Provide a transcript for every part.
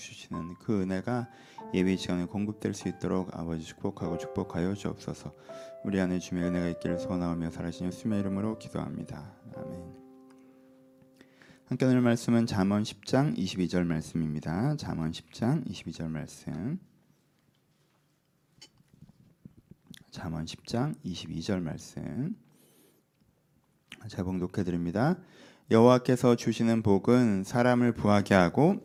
주시는 그 은혜가 예배 시간에 공급될 수 있도록 아버지 축복하고 축복하여 주옵소서. 우리 안에 주의 은혜가 있기를 소원하며 살아신 예수님의 이름으로 기도합니다. 아멘. 함께 오늘 말씀은 잠언 10장 22절 말씀입니다. 잠언 10장 22절 말씀. 잠언 10장 22절 말씀. 제가 봉독해 드립니다. 여호와께서 주시는 복은 사람을 부하게 하고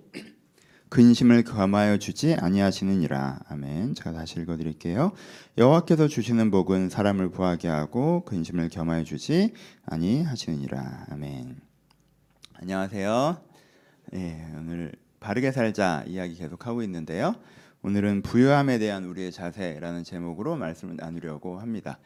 근심을 겸하여 주지 아니하시느니라. 아멘. 제가 다시 읽어 드릴게요. 여호와께서 주시는 복은 사람을 부하게 하고 근심을 겸하여 주지 아니하시느니라. 아멘. 안녕하세요. 예, 오늘 바르게 살자 이야기 계속 하고 있는데요. 오늘은 부유함에 대한 우리의 자세라는 제목으로 말씀을 나누려고 합니다.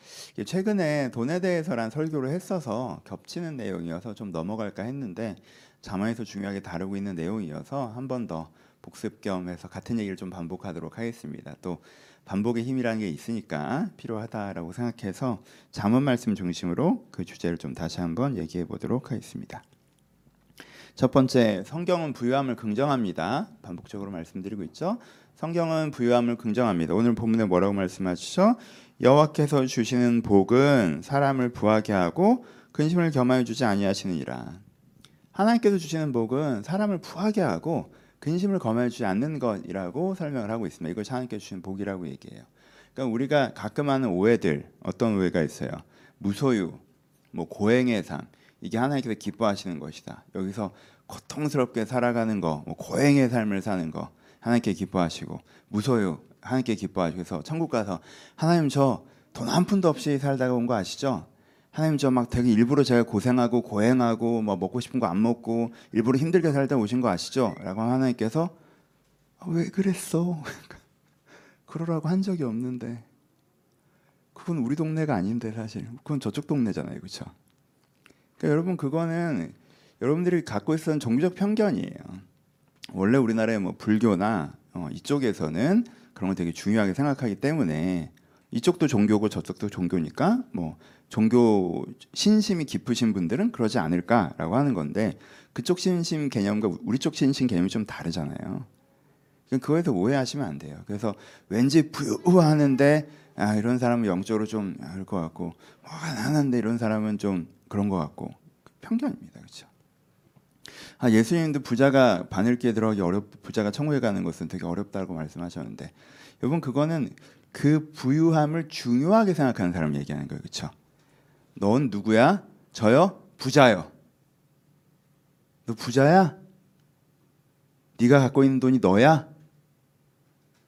최근에 돈에 대해서란 설교를 했어서 겹치는 내용이어서 좀 넘어갈까 했는데 자만에서 중요하게 다루고 있는 내용이어서 한 번 더 복습 겸해서 같은 얘기를 좀 반복하도록 하겠습니다. 또 반복의 힘이라는 게 있으니까 필요하다라고 생각해서 잠언 말씀 중심으로 그 주제를 좀 다시 한번 얘기해 보도록 하겠습니다. 첫 번째, 성경은 부유함을 긍정합니다. 반복적으로 말씀드리고 있죠. 성경은 부유함을 긍정합니다. 오늘 본문에 뭐라고 말씀하시죠? 여호와께서 주시는 복은 사람을 부하게 하고 근심을 겸하여 주지 아니하시느니라. 하나님께서 주시는 복은 사람을 부하게 하고 근심을 주지 않는 것이라고 설명을 하고 있습니다. 이걸 하나님께서 주신 복이라고 얘기해요. 그러니까 우리가 가끔 하는 오해들 어떤 오해가 있어요? 무소유, 뭐 고행의 삶 이게 하나님께서 기뻐하시는 것이다. 여기서 고통스럽게 살아가는 거, 뭐 고행의 삶을 사는 거 하나님께 기뻐하시고 무소유 하나님께 기뻐하시고 그래서 천국 가서 하나님 저 돈 한 푼도 없이 살다가 온 거 아시죠? 하나님 저 막 되게 일부러 제가 고생하고 고행하고 뭐 먹고 싶은 거 안 먹고 일부러 힘들게 살다 오신 거 아시죠? 라고 하나님께서 아, 왜 그랬어? 그러라고 한 적이 없는데 그건 우리 동네가 아닌데 사실 그건 저쪽 동네잖아요 그렇죠? 그러니까 여러분 그거는 여러분들이 갖고 있었던 종교적 편견이에요. 원래 우리나라의 뭐 불교나 어, 이쪽에서는 그런 걸 되게 중요하게 생각하기 때문에 이쪽도 종교고 저쪽도 종교니까 뭐 종교 신심이 깊으신 분들은 그러지 않을까라고 하는 건데 그쪽 신심 개념과 우리 쪽 신심 개념이 좀 다르잖아요. 그거에서 오해하시면 안 돼요. 그래서 왠지 부유하는데 아 이런 사람은 영적으로 좀할것 같고 뭐 가난한데 이런 사람은 좀 그런 것 같고 편견입니다. 그렇죠? 아, 예수님도 부자가 바늘기에 들어가기 어렵 부자가 천국에 가는 것은 되게 어렵다고 말씀하셨는데 여러분 그거는 그 부유함을 중요하게 생각하는 사람 얘기하는 거예요. 그렇죠? 넌 누구야? 저요? 부자요. 너 부자야? 네가 갖고 있는 돈이 너야?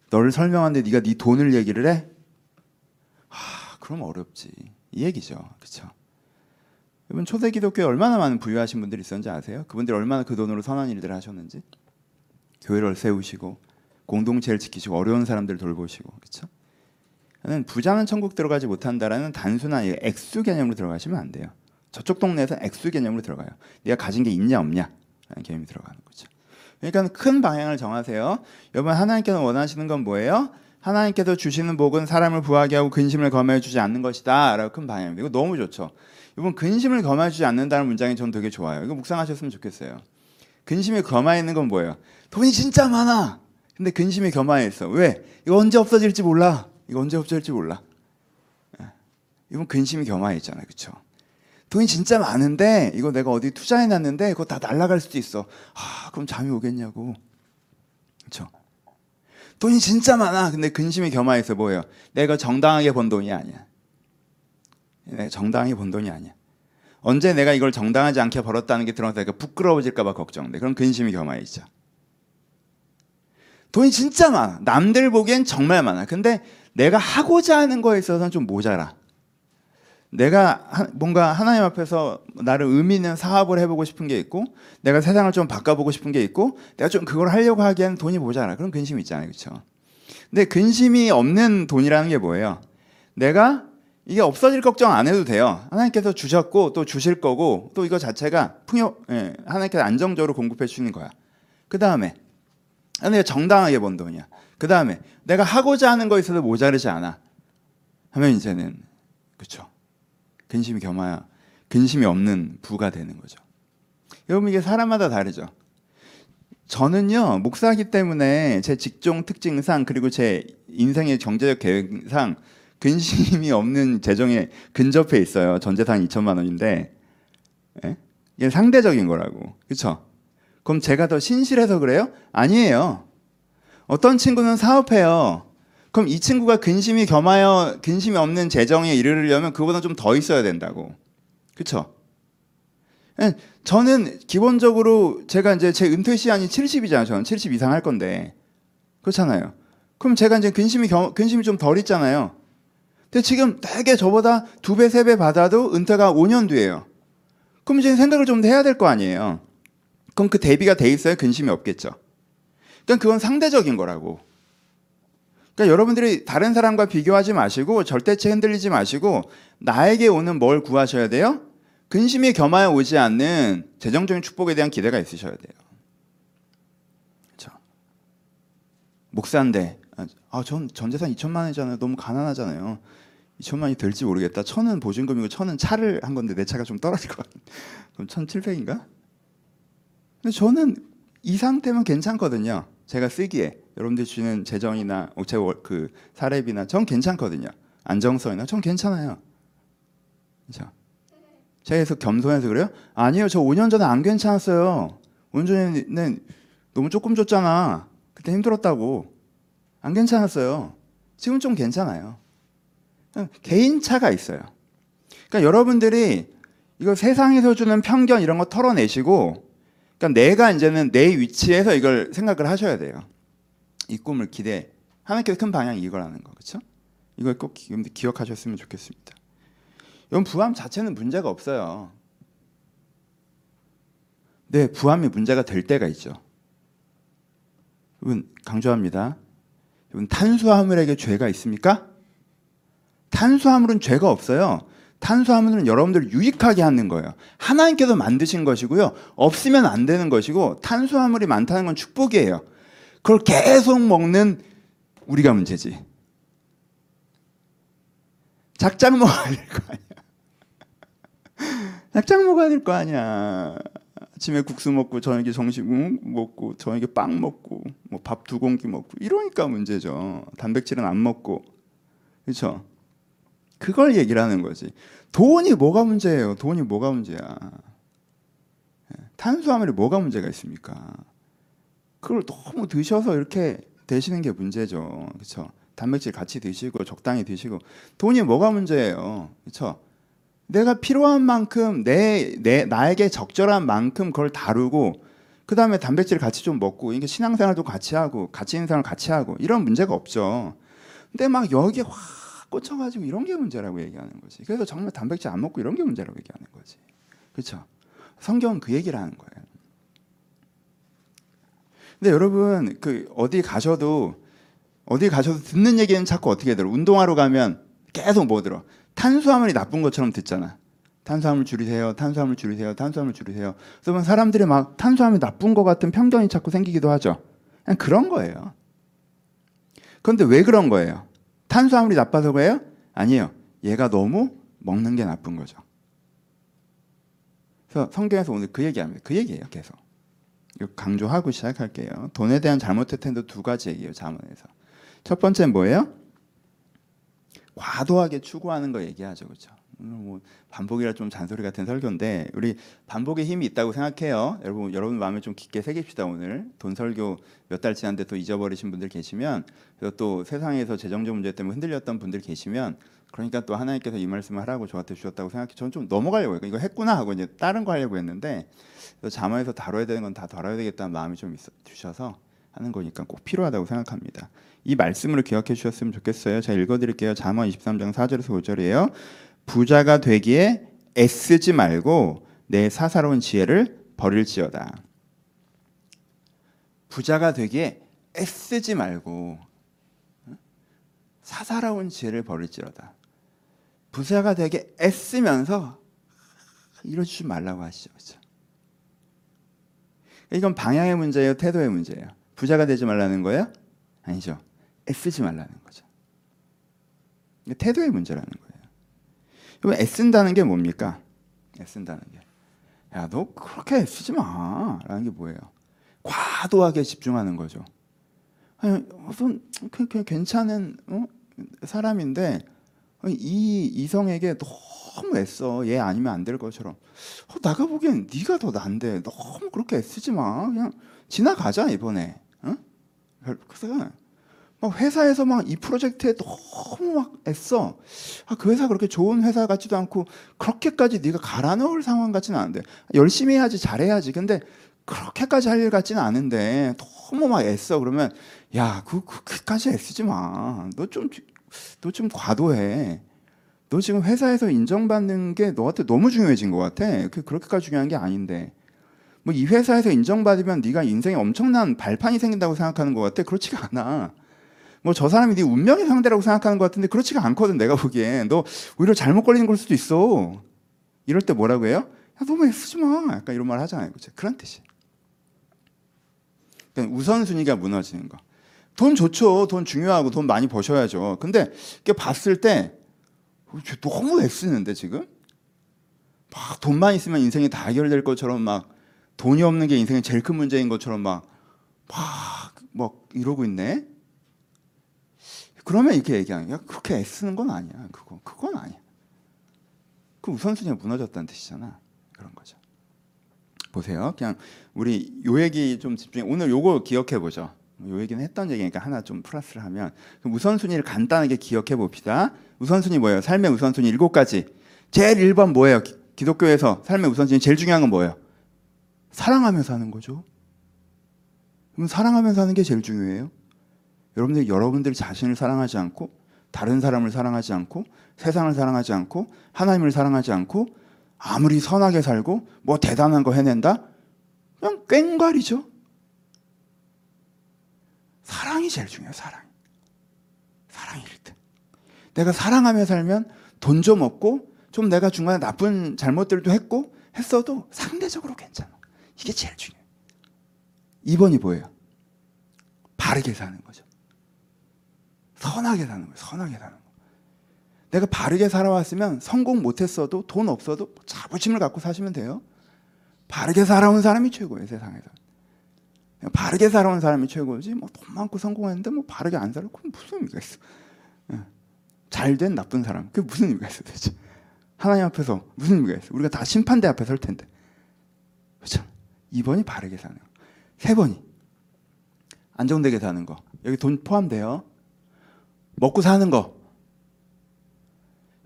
너를 설명하는데 네가 네 돈을 얘기를 해? 아, 그럼 어렵지. 이 얘기죠. 그렇죠? 여러분 초대 기독교에 얼마나 많은 부유하신 분들이 있었는지 아세요? 그분들이 얼마나 그 돈으로 선한 일들을 하셨는지 교회를 세우시고 공동체를 지키시고 어려운 사람들을 돌보시고 그렇죠? 부자는 천국 들어가지 못한다라는 단순한 액수 개념으로 들어가시면 안 돼요. 저쪽 동네에서 액수 개념으로 들어가요. 네가 가진 게 있냐 없냐 개념이 들어가는 거죠. 그러니까 큰 방향을 정하세요. 여러분 하나님께서 원하시는 건 뭐예요? 하나님께서 주시는 복은 사람을 부하게 하고 근심을 검해 주지 않는 것이다 라고 큰 방향입니다. 이거 너무 좋죠. 이번 근심을 겸해 주지 않는다는 문장이 저는 되게 좋아요. 이거 묵상하셨으면 좋겠어요. 근심이 겸해 있는 건 뭐예요? 돈이 진짜 많아. 근데 근심이 겸해 있어. 왜? 이거 언제 없어질지 몰라. 이거 언제 없어질지 몰라. 예. 이건 근심이 겸해 있잖아요. 그렇죠? 돈이 진짜 많은데 이거 내가 어디 투자해 놨는데 그거 다 날아갈 수도 있어. 아, 그럼 잠이 오겠냐고. 그렇죠? 돈이 진짜 많아. 근데 근심이 있어 뭐예요? 내가 정당하게 번 돈이 아니야. 내가 정당하게 번 돈이 아니야. 언제 내가 이걸 정당하지 않게 벌었다는 게 드러나서 부끄러워질까봐 걱정돼. 그럼 근심이 겸해 있죠. 돈이 진짜 많아. 남들 보기엔 정말 많아. 근데 내가 하고자 하는 거에 있어서는 좀 모자라. 내가 뭔가 하나님 앞에서 나를 의미 있는 사업을 해보고 싶은 게 있고, 내가 세상을 좀 바꿔보고 싶은 게 있고, 내가 좀 그걸 하려고 하기에는 돈이 모자라. 그런 근심이 있잖아요, 그렇죠? 근데 근심이 없는 돈이라는 게 뭐예요? 내가 이게 없어질 걱정 안 해도 돼요. 하나님께서 주셨고 또 주실 거고 또 이거 자체가 풍요 예, 하나님께서 안정적으로 공급해 주시는 거야. 그 다음에 내가 정당하게 번 돈이야. 그 다음에 내가 하고자 하는 거에 있어서 모자르지 않아. 하면 이제는 그렇죠. 근심이 겸하야 근심이 없는 부가 되는 거죠. 여러분 이게 사람마다 다르죠. 저는요 목사기 때문에 제 직종 특징상 그리고 제 인생의 경제적 계획상 근심이 없는 재정에 근접해 있어요. 전 재산 2천만 원인데 예? 이게 상대적인 거라고 그렇죠? 그럼 제가 더 신실해서 그래요? 아니에요. 어떤 친구는 사업해요. 그럼 이 친구가 근심이 겸하여 근심이 없는 재정에 이르려면 그보다 좀 더 있어야 된다고. 그렇죠? 예, 저는 기본적으로 제가 이제 제 은퇴 시한이 70이잖아요. 저는 70 이상 할 건데. 그렇잖아요. 그럼 제가 이제 근심이 겸, 근심이 좀 덜 있잖아요. 근데 지금 되게 저보다 두 배, 세 배 받아도 은퇴가 5년 뒤에요. 그럼 이제 생각을 좀 해야 될 거 아니에요. 그럼 그 대비가 돼 있어야 근심이 없겠죠. 그러니까 그건 상대적인 거라고. 그러니까 여러분들이 다른 사람과 비교하지 마시고 절대치 흔들리지 마시고 나에게 오는 뭘 구하셔야 돼요? 근심이 겸하여 오지 않는 재정적인 축복에 대한 기대가 있으셔야 돼요. 그렇죠? 목사인데 아, 전 전 재산 2천만 원이잖아요. 너무 가난하잖아요. 2천만 원이 될지 모르겠다. 천은 보증금이고 천은 차를 한 건데 내 차가 좀 떨어질 것 같아. 그럼 1,700인가? 근데 저는 이 상태면 괜찮거든요. 제가 쓰기에 여러분들 주는 재정이나 제그 사례비나 전 괜찮거든요. 안정성이나 전 괜찮아요. 그렇죠? 제가 계속 겸손해서 그래요? 아니요, 저 5년 전에 안 괜찮았어요. 5년 전에는 너무 조금 줬잖아. 그때 힘들었다고. 안 괜찮았어요. 지금 좀 괜찮아요. 개인차가 있어요. 그러니까 여러분들이 이거 세상에서 주는 편견 이런 거 털어내시고, 그러니까 내가 이제는 내 위치에서 이걸 생각을 하셔야 돼요. 이 꿈을 기대. 하나님께서 큰 방향이 이거라는 거, 그렇죠? 이걸 꼭 기, 기억하셨으면 좋겠습니다. 이건 부함 자체는 문제가 없어요. 네, 부함이 문제가 될 때가 있죠. 여러분 강조합니다. 여러분 탄수화물에게 죄가 있습니까? 탄수화물은 죄가 없어요. 탄수화물은 여러분들 유익하게 하는 거예요. 하나님께서 만드신 것이고요. 없으면 안 되는 것이고 탄수화물이 많다는 건 축복이에요. 그걸 계속 먹는 우리가 문제지. 작작 먹어야 될 거 아니야. 작작 먹어야 될 거 아니야. 아침에 국수 먹고 저녁에 정식 먹고 저녁에 빵 먹고 뭐 밥 두 공기 먹고 이러니까 문제죠. 단백질은 안 먹고 그렇죠. 그걸 얘기를 하는 거지. 돈이 뭐가 문제예요? 돈이 뭐가 문제야? 예, 탄수화물이 뭐가 문제가 있습니까? 그걸 너무 드셔서 이렇게 되시는 게 문제죠. 그렇죠? 단백질 같이 드시고 적당히 드시고 돈이 뭐가 문제예요? 그렇죠? 내가 필요한 만큼 내, 내 나에게 적절한 만큼 그걸 다루고 그 다음에 단백질 같이 좀 먹고 이게 신앙생활도 같이 하고 같이 생활 같이 하고 이런 문제가 없죠. 근데 막 여기에 확 꽂혀가지고 이런 게 문제라고 얘기하는 거지. 그래서 정말 단백질 안 먹고 이런 게 문제라고 얘기하는 거지. 그렇죠? 성경은 그 얘기를 하는 거예요. 근데 여러분 그 어디 가셔도 어디 가셔도 듣는 얘기는 자꾸 어떻게 들어? 운동하러 가면 계속 뭐 들어? 탄수화물이 나쁜 것처럼 듣잖아. 탄수화물 줄이세요. 탄수화물 줄이세요. 탄수화물 줄이세요. 그러면 사람들이 막 탄수화물이 나쁜 것 같은 편견이 자꾸 생기기도 하죠. 그냥 그런 거예요. 그런데 왜 그런 거예요? 탄수화물이 나빠서 그래요? 아니에요. 얘가 너무 먹는 게 나쁜 거죠. 그래서 성경에서 오늘 그 얘기합니다. 그 얘기예요. 계속. 강조하고 시작할게요. 돈에 대한 잘못된 태도 두 가지 얘기예요. 자문에서. 첫 번째는 뭐예요? 과도하게 추구하는 거 얘기하죠, 그렇죠? 뭐 반복이라 좀 잔소리 같은 설교인데 우리 반복의 힘이 있다고 생각해요. 여러분 여러분 마음에 좀 깊게 새깁시다 오늘. 돈 설교 몇 달 지났는데 또 잊어버리신 분들 계시면 그리고 또 세상에서 재정적 문제 때문에 흔들렸던 분들 계시면 그러니까 또 하나님께서 이 말씀을 하라고 저한테 주셨다고 생각해. 저는 좀 넘어가려고 해요. 이거 했구나 하고 이제 다른 거 하려고 했는데 자문에서 다뤄야 되는 건 다 다뤄야 되겠다는 마음이 좀 있어 주셔서 하는 거니까 꼭 필요하다고 생각합니다. 이 말씀을 기억해 주셨으면 좋겠어요. 제가 읽어드릴게요. 잠언 23장 4절에서 5절이에요. 부자가 되기에 애쓰지 말고 내 사사로운 지혜를 버릴지어다. 부자가 되기에 애쓰지 말고 사사로운 지혜를 버릴지어다. 부자가 되게 애쓰면서 이러지 말라고 하시죠. 그렇죠? 이건 방향의 문제예요, 태도의 문제예요. 부자가 되지 말라는 거예요? 아니죠. 애쓰지 말라는 거죠. 태도의 문제라는 거예요. 그럼 애쓴다는 게 뭡니까? 애쓴다는 게. 야, 너 그렇게 애쓰지 마. 라는 게 뭐예요? 과도하게 집중하는 거죠. 아니, 어떤 그, 그 괜찮은 어? 사람인데 이 이성에게 너무 애써 얘 아니면 안 될 것처럼 어, 나가 보기엔 네가 더 난데 너무 그렇게 애쓰지 마 그냥 지나가자 이번에 어? 그래서 막 회사에서 막 이 프로젝트에 너무 막 애써 아, 그 회사 그렇게 좋은 회사 같지도 않고 그렇게까지 네가 갈아 넣을 상황 같지는 않은데 열심히 해야지 잘해야지 근데 그렇게까지 할 일 같지는 않은데 너무 막 애써 그러면 야, 그, 그, 그까지 애쓰지 마. 너 좀, 너 좀 과도해. 너 지금 회사에서 인정받는 게 너한테 너무 중요해진 것 같아. 그, 그렇게까지 중요한 게 아닌데. 뭐 이 회사에서 인정받으면 네가 인생에 엄청난 발판이 생긴다고 생각하는 것 같아. 그렇지가 않아. 뭐 저 사람이 네 운명의 상대라고 생각하는 것 같은데 그렇지가 않거든. 내가 보기엔. 너 오히려 잘못 걸리는 걸 수도 있어. 이럴 때 뭐라고 해요? 야, 너무 애쓰지 마. 약간 이런 말 하잖아요. 그죠? 그런 뜻이에요. 그러니까 우선순위가 무너지는 거. 돈 좋죠. 돈 중요하고 돈 많이 버셔야죠. 근데 이게 봤을 때 어, 너무 애쓰는데 지금 막 돈만 있으면 인생이 다 해결될 것처럼 막 돈이 없는 게 인생의 제일 큰 문제인 것처럼 막 막 막 이러고 있네. 그러면 이렇게 얘기하는 야 그렇게 애쓰는 건 아니야. 그거 그건 아니야. 그 우선순위가 무너졌다는 뜻이잖아. 그런 거죠. 보세요. 그냥 우리 요 얘기 좀 집중해. 오늘 요거 기억해 보죠. 요 얘기는 했던 얘기니까 하나 좀 플러스를 하면 우선순위를 간단하게 기억해 봅시다. 우선순위 뭐예요? 삶의 우선순위 일곱 가지. 제일 1번 뭐예요? 기, 독교에서 삶의 우선순위 제일 중요한 건 뭐예요? 사랑하면서 하는 거죠. 그럼 사랑하면서 하는 게 제일 중요해요. 여러분들 여러분들 자신을 사랑하지 않고 다른 사람을 사랑하지 않고 세상을 사랑하지 않고 하나님을 사랑하지 않고 아무리 선하게 살고 뭐 대단한 거 해낸다? 그냥 꽹과리죠. 사랑이 제일 중요해요, 사랑. 사랑이 1등. 내가 사랑하며 살면 돈좀 얻고 좀 내가 중간에 나쁜 잘못들도 했고 했어도 상대적으로 괜찮아. 이게 제일 중요해요. 2번이 뭐예요? 바르게 사는 거죠. 선하게 사는 거예요. 선하게 사는 거. 내가 바르게 살아왔으면 성공 못했어도 돈 없어도 자부심을 갖고 사시면 돼요. 바르게 살아온 사람이 최고예요, 세상에서. 바르게 살아온 사람이 최고지. 뭐 돈 많고 성공했는데 뭐 바르게 안 살아. 그럼 무슨 의미가 있어? 예. 잘된 나쁜 사람. 그게 무슨 의미가 있어 도대체? 하나님 앞에서 무슨 의미가 있어? 우리가 다 심판대 앞에 설 텐데. 그렇죠? 2번이 바르게 사는 거. 3번이 안정되게 사는 거. 여기 돈 포함돼요. 먹고 사는 거.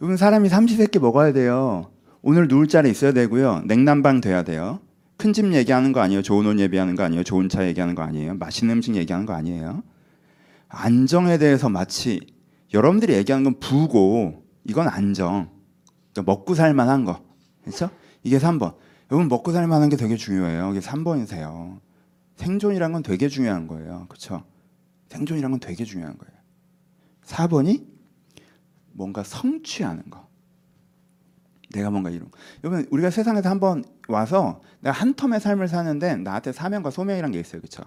여러분 사람이 삼시세끼 먹어야 돼요. 오늘 누울 자리 있어야 되고요. 냉난방 돼야 돼요. 큰 집 얘기하는 거 아니에요. 좋은 옷 얘기하는 거 아니에요. 좋은 차 얘기하는 거 아니에요. 맛있는 음식 얘기하는 거 아니에요. 안정에 대해서 마치 여러분들이 얘기하는 건 부고 이건 안정. 그러니까 먹고 살 만한 거. 그렇죠? 이게 3번. 여러분 먹고 살 만한 게 되게 중요해요. 이게 3번이세요. 생존이란 건 되게 중요한 거예요. 그렇죠? 생존이란 건 되게 중요한 거예요. 4번이 뭔가 성취하는 거. 내가 뭔가 이룬. 여러분 우리가 세상에서 한번 와서 내가 한 텀의 삶을 사는데 나한테 사명과 소명이란 게 있어요, 그렇죠?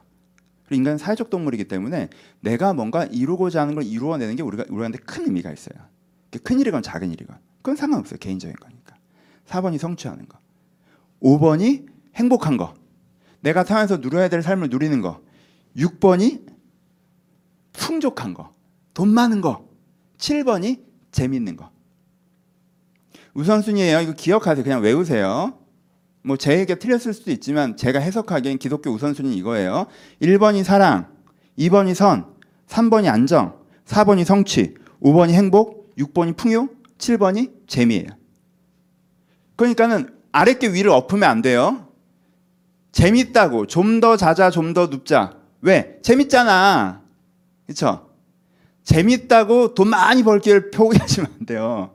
그리고 인간은 사회적 동물이기 때문에 내가 뭔가 이루고자 하는 걸 이루어내는 게 우리가 우리한테 큰 의미가 있어요. 큰 일이건 작은 일이건 그건 상관없어요, 개인적인 거니까. 4번이 성취하는 거. 5번이 행복한 거. 내가 살면서 누려야 될 삶을 누리는 거. 6번이 풍족한 거. 돈 많은 거. 7번이 재밌는 거. 우선순위예요. 이거 기억하세요. 그냥 외우세요. 뭐 제에게 틀렸을 수도 있지만 제가 해석하기엔 기독교 우선순위 이거예요. 1번이 사랑, 2번이 선, 3번이 안정, 4번이 성취, 5번이 행복, 6번이 풍요, 7번이 재미예요. 그러니까는 아랫게 위를 엎으면 안 돼요. 재밌다고 좀 더 자자 좀 더 눕자. 왜? 재밌잖아. 그렇죠? 재밌다고 돈 많이 벌 기회를 포기하시면 안 돼요.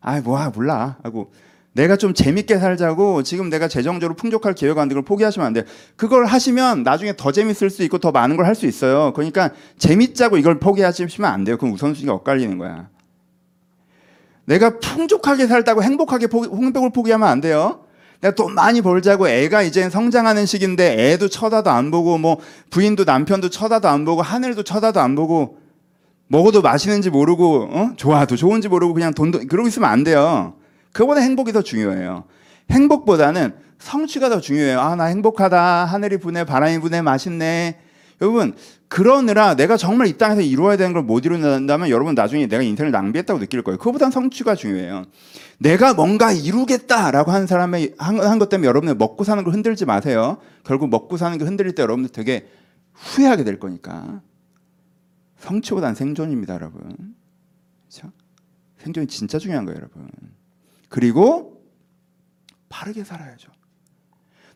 아, 뭐야, 몰라. 하고 내가 좀 재밌게 살자고 지금 내가 재정적으로 풍족할 기회가 안걸 포기하시면 안 돼요. 그걸 하시면 나중에 더 재밌을 수 있고 더 많은 걸 할 수 있어요. 그러니까 재밌자고 이걸 포기하시면 안 돼요. 그럼 우선순위가 엇갈리는 거야. 내가 풍족하게 살다고 행복하게 포기, 행복을 포기하면 안 돼요. 돈 많이 벌자고 애가 이제 성장하는 시기인데 애도 쳐다도 안 보고 뭐 부인도 남편도 쳐다도 안 보고 하늘도 쳐다도 안 보고 먹어도 맛있는지 모르고 어? 좋아도 좋은지 모르고 그냥 돈도 그러고 있으면 안 돼요. 그거보다 행복이 더 중요해요. 행복보다는 성취가 더 중요해요. 아, 나 행복하다. 하늘이 부네, 바람이 부네, 맛있네. 여러분, 그러느라 내가 정말 이 땅에서 이루어야 되는 걸 못 이룬다면 여러분 나중에 내가 인생을 낭비했다고 느낄 거예요. 그거보단 성취가 중요해요. 내가 뭔가 이루겠다라고 하는 사람의 한 것 때문에 여러분들 먹고 사는 걸 흔들지 마세요. 결국 먹고 사는 게 흔들릴 때 여러분들 되게 후회하게 될 거니까. 성취보단 생존입니다, 여러분. 그렇죠? 생존이 진짜 중요한 거예요, 여러분. 그리고 바르게 살아야죠.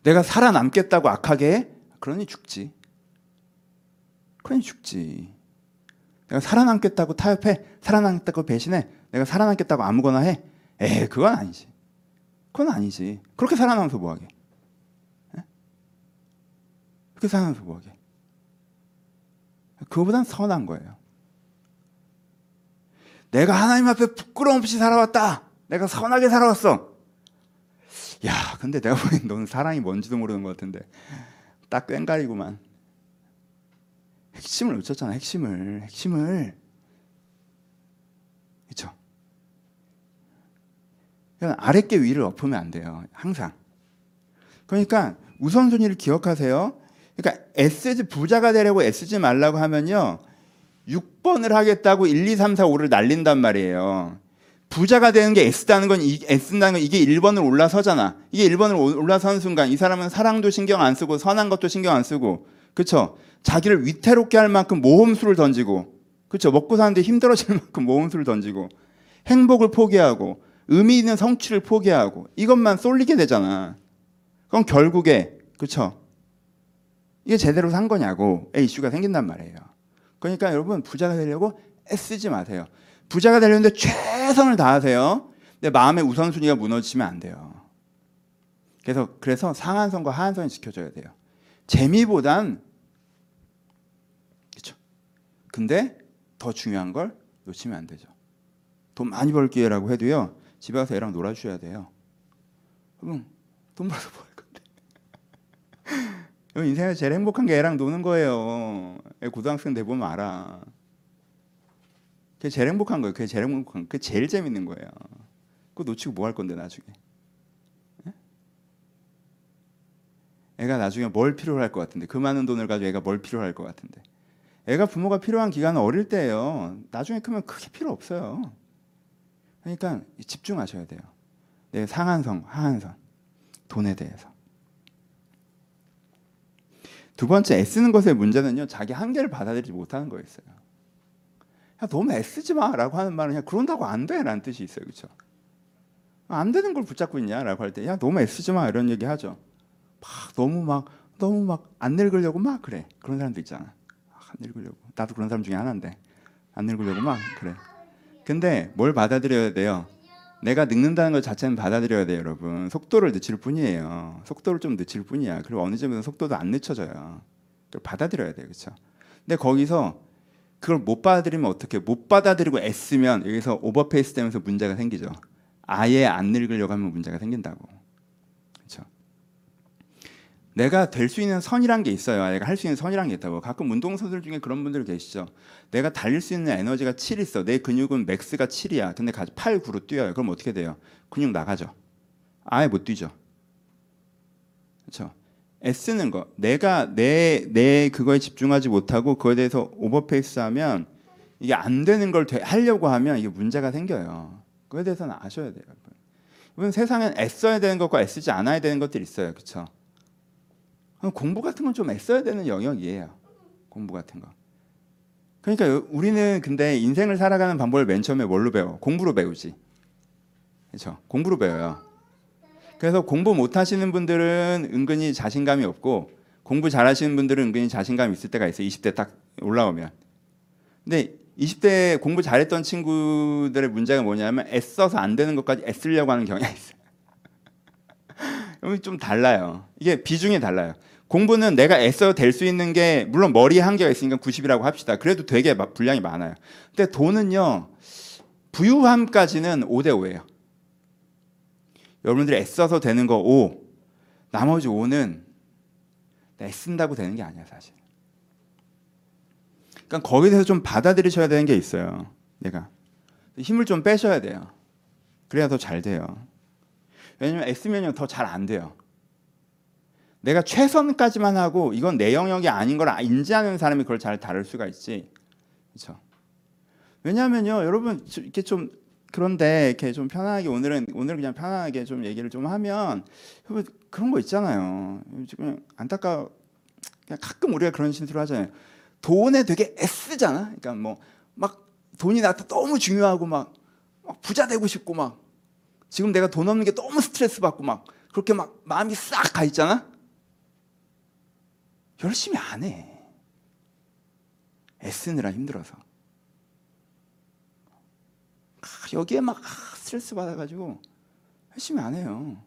내가 살아남겠다고 악하게 해? 그러니 죽지. 그러니 죽지. 내가 살아남겠다고 타협해, 살아남겠다고 배신해, 내가 살아남겠다고 아무거나 해. 에, 그건 아니지. 그건 아니지. 그렇게 살아남아서 뭐하게? 에? 그렇게 살아남아서 뭐하게? 그거보단 선한 거예요. 내가 하나님 앞에 부끄러움 없이 살아왔다. 내가 선하게 살아왔어. 야, 근데 내가 보기엔 넌 사랑이 뭔지도 모르는 것 같은데 딱 꽹가리구만. 핵심을 놓쳤잖아. 핵심을, 핵심을. 그렇죠? 아랫게 위를 엎으면 안 돼요. 항상. 그러니까 우선순위를 기억하세요. 그러니까 애쓰지 부자가 되려고 애쓰지 말라고 하면요. 6번을 하겠다고 1, 2, 3, 4, 5를 날린단 말이에요. 부자가 되는 게 애쓰다는 건 이- 애쓴다는 건 이게 1번을 올라서잖아. 이게 1번을 올라서는 순간 이 사람은 사랑도 신경 안 쓰고 선한 것도 신경 안 쓰고 그렇죠? 자기를 위태롭게 할 만큼 모험수를 던지고 그렇죠? 먹고 사는데 힘들어질 만큼 모험수를 던지고 행복을 포기하고 의미 있는 성취를 포기하고 이것만 쏠리게 되잖아. 그럼 결국에 그렇죠? 이게 제대로 산 거냐고 이슈가 생긴단 말이에요. 그러니까 여러분 부자가 되려고 애쓰지 마세요. 부자가 되려는데 최선을 다하세요. 근데 마음의 우선순위가 무너지면 안 돼요. 그래서 그래서 상한선과 하한선이 지켜져야 돼요. 재미보단. 근데 더 중요한 걸 놓치면 안 되죠. 돈 많이 벌 기회라고 해도요. 집에 가서 애랑 놀아주셔야 돼요. 그럼 돈 벌어서 뭐할 건데? 인생에서 제일 행복한 게 애랑 노는 거예요. 애 고등학생 돼 보면 알아. 그게 제일 행복한 거예요. 그게 제일 행복한, 그게 제일 재밌는 거예요. 그거 놓치고 뭐 할 건데 나중에? 예? 애가 나중에 뭘 필요로 할 것 같은데 그 많은 돈을 가지고 애가 뭘 필요로 할 것 같은데 애가 부모가 필요한 기간은 어릴 때예요. 나중에 크면 크게 필요 없어요. 그러니까 집중하셔야 돼요. 내 상한선, 하한선, 돈에 대해서. 두 번째 애쓰는 것의 문제는요 자기 한계를 받아들이지 못하는 거였어요. 야 너무 애쓰지 마라고 하는 말은 그냥 그런다고 안 돼라는 뜻이 있어요, 그렇죠? 안 되는 걸 붙잡고 있냐라고 할 때 야 너무 애쓰지 마 이런 얘기 하죠. 막 너무 막 너무 막 안 늙으려고 막 그래 그런 사람도 있잖아. 늙으려고 나도 그런 사람 중에 하나인데 안 늙으려고 막 그래. 근데 뭘 받아들여야 돼요? 내가 늙는다는 것 자체는 받아들여야 돼요, 여러분. 속도를 늦출 뿐이에요. 속도를 좀 늦출 뿐이야. 그리고 어느 점에서 속도도 안 늦춰져요. 그걸 받아들여야 돼요, 그렇죠? 근데 거기서 그걸 못 받아들이면 어떻게? 못 받아들이고 애쓰면 여기서 오버페이스 되면서 문제가 생기죠. 아예 안 늙으려고 하면 문제가 생긴다고. 내가 될 수 있는 선이란 게 있어요. 내가 할 수 있는 선이란 게 있다고. 가끔 운동선수들 중에 그런 분들 계시죠. 내가 달릴 수 있는 에너지가 7 있어. 내 근육은 맥스가 7이야. 근데 8, 9로 뛰어요. 그럼 어떻게 돼요? 근육 나가죠. 아예 못 뛰죠. 그렇죠? 애쓰는 거. 내가 내 내 그거에 집중하지 못하고 그거에 대해서 오버페이스하면 이게 안 되는 걸 되- 하려고 하면 이게 문제가 생겨요. 그거에 대해서는 아셔야 돼요. 여러분 세상엔 애써야 되는 것과 애쓰지 않아야 되는 것들이 있어요. 그렇죠? 공부 같은 건 좀 애써야 되는 영역이에요. 공부 같은 거. 그러니까 요- 우리는 근데 인생을 살아가는 방법을 맨 처음에 뭘로 배워? 공부로 배우지. 그렇죠? 공부로 배워요. 그래서 공부 못 하시는 분들은 은근히 자신감이 없고 공부 잘 하시는 분들은 은근히 자신감이 있을 때가 있어요. 20대 딱 올라오면. 근데 20대 공부 잘했던 친구들의 문제가 뭐냐면 애써서 안 되는 것까지 애쓰려고 하는 경향이 있어요. 좀 달라요. 이게 비중이 달라요. 공부는 내가 애써 될 수 있는 게 물론 머리에 한계가 있으니까 90이라고 합시다. 그래도 되게 마- 분량이 많아요. 근데 돈은요. 부유함까지는 5대 5예요. 여러분들이 애써서 되는 거 5. 나머지 5는 애쓴다고 되는 게 아니야, 사실. 그러니까 거기에 대해서 좀 받아들이셔야 되는 게 있어요. 내가 힘을 좀 빼셔야 돼요. 그래야 더 잘 돼요. 왜냐면 애쓰면요 더 잘 안 돼요. 내가 최선까지만 하고 이건 내 영역이 아닌 걸 인지하는 사람이 그걸 잘 다룰 수가 있지. 그렇죠? 왜냐하면요, 여러분 저- 이렇게 좀 그런데 이렇게 좀 편하게 오늘은 오늘 그냥 편하게 좀 얘기를 좀 하면 그런 거 있잖아요. 지금 안타까 그냥 가끔 우리가 그런 신수를 하잖아요. 돈에 되게 애쓰잖아. 그러니까 뭐 막 돈이 나한테 너무 중요하고 막, 막 부자 되고 싶고 막 지금 내가 돈 없는 게 너무 스트레스 받고 막 그렇게 막 마음이 싹 가 있잖아. 열심히 안 해. 애쓰느라 힘들어서. 아, 여기에 막 아, 스트레스 받아가지고 열심히 안 해요.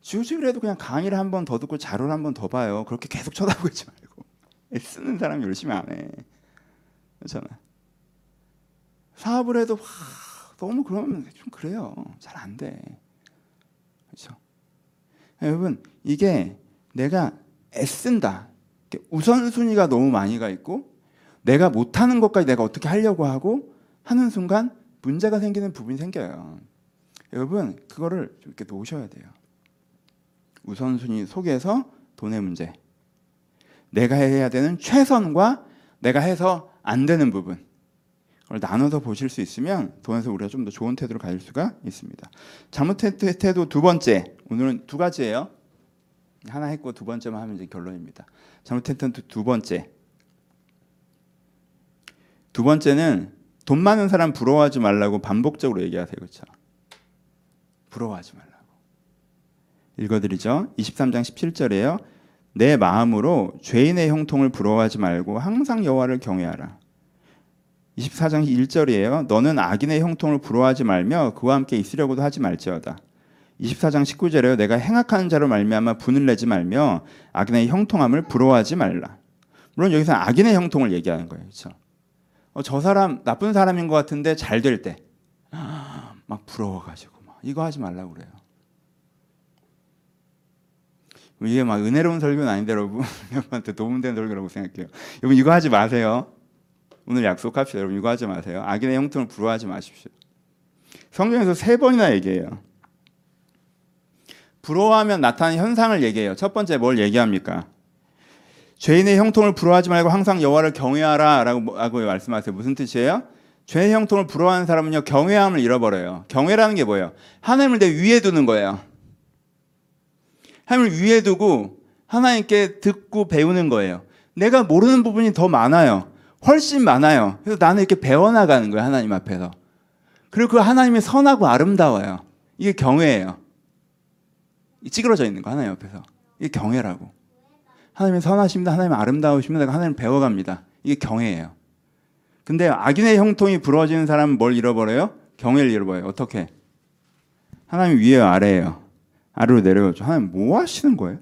주주일에도 그냥 강의를 한 번 더 듣고 자료를 한 번 더 봐요. 그렇게 계속 쳐다보고 있지 말고. 애쓰는 사람이 열심히 안 해. 그렇잖아. 사업을 해도 와, 너무 그러면 좀 그래요. 잘 안 돼. 그렇죠? 여러분 이게 내가 애쓴다. 우선순위가 너무 많이 가 있고 내가 못하는 것까지 내가 어떻게 하려고 하고 하는 순간 문제가 생기는 부분이 생겨요. 여러분 그거를 좀 이렇게 놓으셔야 돼요. 우선순위 속에서 돈의 문제. 내가 해야 되는 최선과 내가 해서 안 되는 부분. 그걸 나눠서 보실 수 있으면 돈에서 우리가 좀 더 좋은 태도를 가질 수가 있습니다. 잘못된 태도 두 번째. 오늘은 두 가지예요. 하나 했고 두 번째만 하면 이제 결론입니다. 잘못된 태도 두 번째. 두 번째는 돈 많은 사람 부러워하지 말라고 반복적으로 얘기하세요. 그렇죠? 부러워하지 말라고. 읽어드리죠. 23장 17절이에요. 내 마음으로 죄인의 형통을 부러워하지 말고 항상 여호와를 경외하라. 24장 1절이에요. 너는 악인의 형통을 부러워하지 말며 그와 함께 있으려고도 하지 말지어다. 24장 19절에요. 내가 행악하는 자로 말미암아 분을 내지 말며 악인의 형통함을 부러워하지 말라. 물론 여기서 악인의 형통을 얘기하는 거예요. 그렇죠? 어, 저 사람 나쁜 사람인 것 같은데 잘 될 때 막 부러워가지고 막 이거 하지 말라고 그래요. 이게 막 은혜로운 설교는 아닌데 여러분 여러분한테 도움되는 설교라고 생각해요. 여러분 이거 하지 마세요. 오늘 약속합시다. 여러분 이거 하지 마세요. 악인의 형통을 부러워하지 마십시오. 성경에서 세 번이나 얘기해요. 부러워하면 나타나는 현상을 얘기해요. 첫 번째 뭘 얘기합니까? 죄인의 형통을 부러워하지 말고 항상 여호와를 경외하라라고 하고 말씀하세요. 무슨 뜻이에요? 죄의 형통을 부러워하는 사람은요 경외함을 잃어버려요. 경외라는 게 뭐예요? 하나님을 내 위에 두는 거예요. 하나님을 위에 두고 하나님께 듣고 배우는 거예요. 내가 모르는 부분이 더 많아요. 훨씬 많아요. 그래서 나는 이렇게 배워나가는 거예요. 하나님 앞에서. 그리고 그 하나님이 선하고 아름다워요. 이게 경외예요. 이 찌그러져 있는 거 하나님 앞에서. 이게 경외라고. 하나님이 선하십니다. 하나님 아름다우십니다. 하나님 배워갑니다. 이게 경외예요. 근데 악인의 형통이 부러워지는 사람은 뭘 잃어버려요? 경외를 잃어버려요. 어떻게? 하나님 위에요, 아래예요. 아래로 내려오죠. 하나님 뭐 하시는 거예요?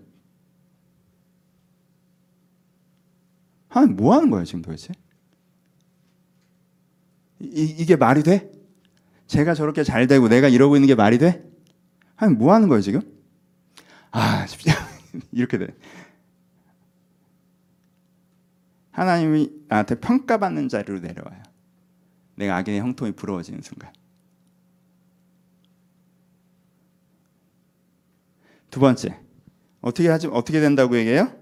하나님 뭐 하는 거예요, 지금 도대체? 이, 이게 말이 돼? 제가 저렇게 잘 되고 내가 이러고 있는 게 말이 돼? 하나님 뭐 하는 거예요, 지금? 아, 쉽지 이렇게 돼. 하나님이 나한테 평가받는 자리로 내려와요. 내가 악인의 형통이 부러워지는 순간. 두 번째, 어떻게 하지 어떻게 된다고 얘기해요?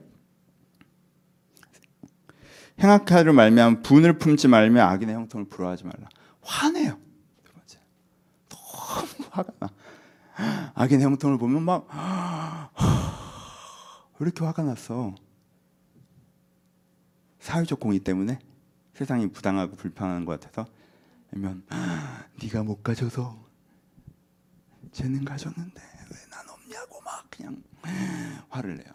행악하를 말미암 분을 품지 말며 악인의 형통을 부러워하지 말라. 화내요. 두 번째, 너무 화가 나. 악인의 형통을 보면 막왜 이렇게 화가 났어? 사회적 공의 때문에 세상이 부당하고 불편한 것 같아서 아니면 네가 못 가져서 쟤는 가졌는데 왜 난 없냐고 막 그냥 화를 내요.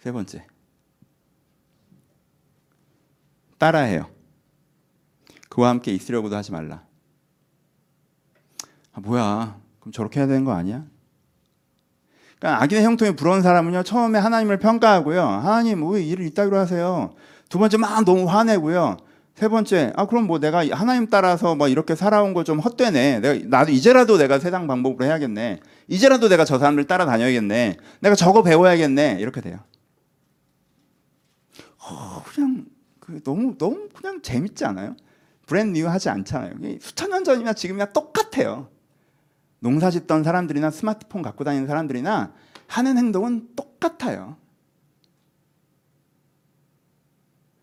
세 번째 따라해요. 그와 함께 있으려고도 하지 말라. 아 뭐야? 그럼 저렇게 해야 되는 거 아니야? 그러니까 악인의 형통에 부러운 사람은요 처음에 하나님을 평가하고요. 하나님 왜 일을 이따위로 하세요? 두 번째 막 너무 화내고요. 세 번째 아 그럼 뭐 내가 하나님 따라서 뭐 이렇게 살아온 거 좀 헛되네. 내가 나도 이제라도 내가 세상 방법으로 해야겠네. 이제라도 내가 저 사람들 따라다녀야겠네. 내가 저거 배워야겠네. 이렇게 돼요. 어, 그냥 그 너무 너무 그냥 재밌지 않아요? brand new 하지 않잖아요. 수천 년 전이나 지금이나 똑같아요 농사 짓던 사람들이나 스마트폰 갖고 다니는 사람들이나 하는 행동은 똑같아요.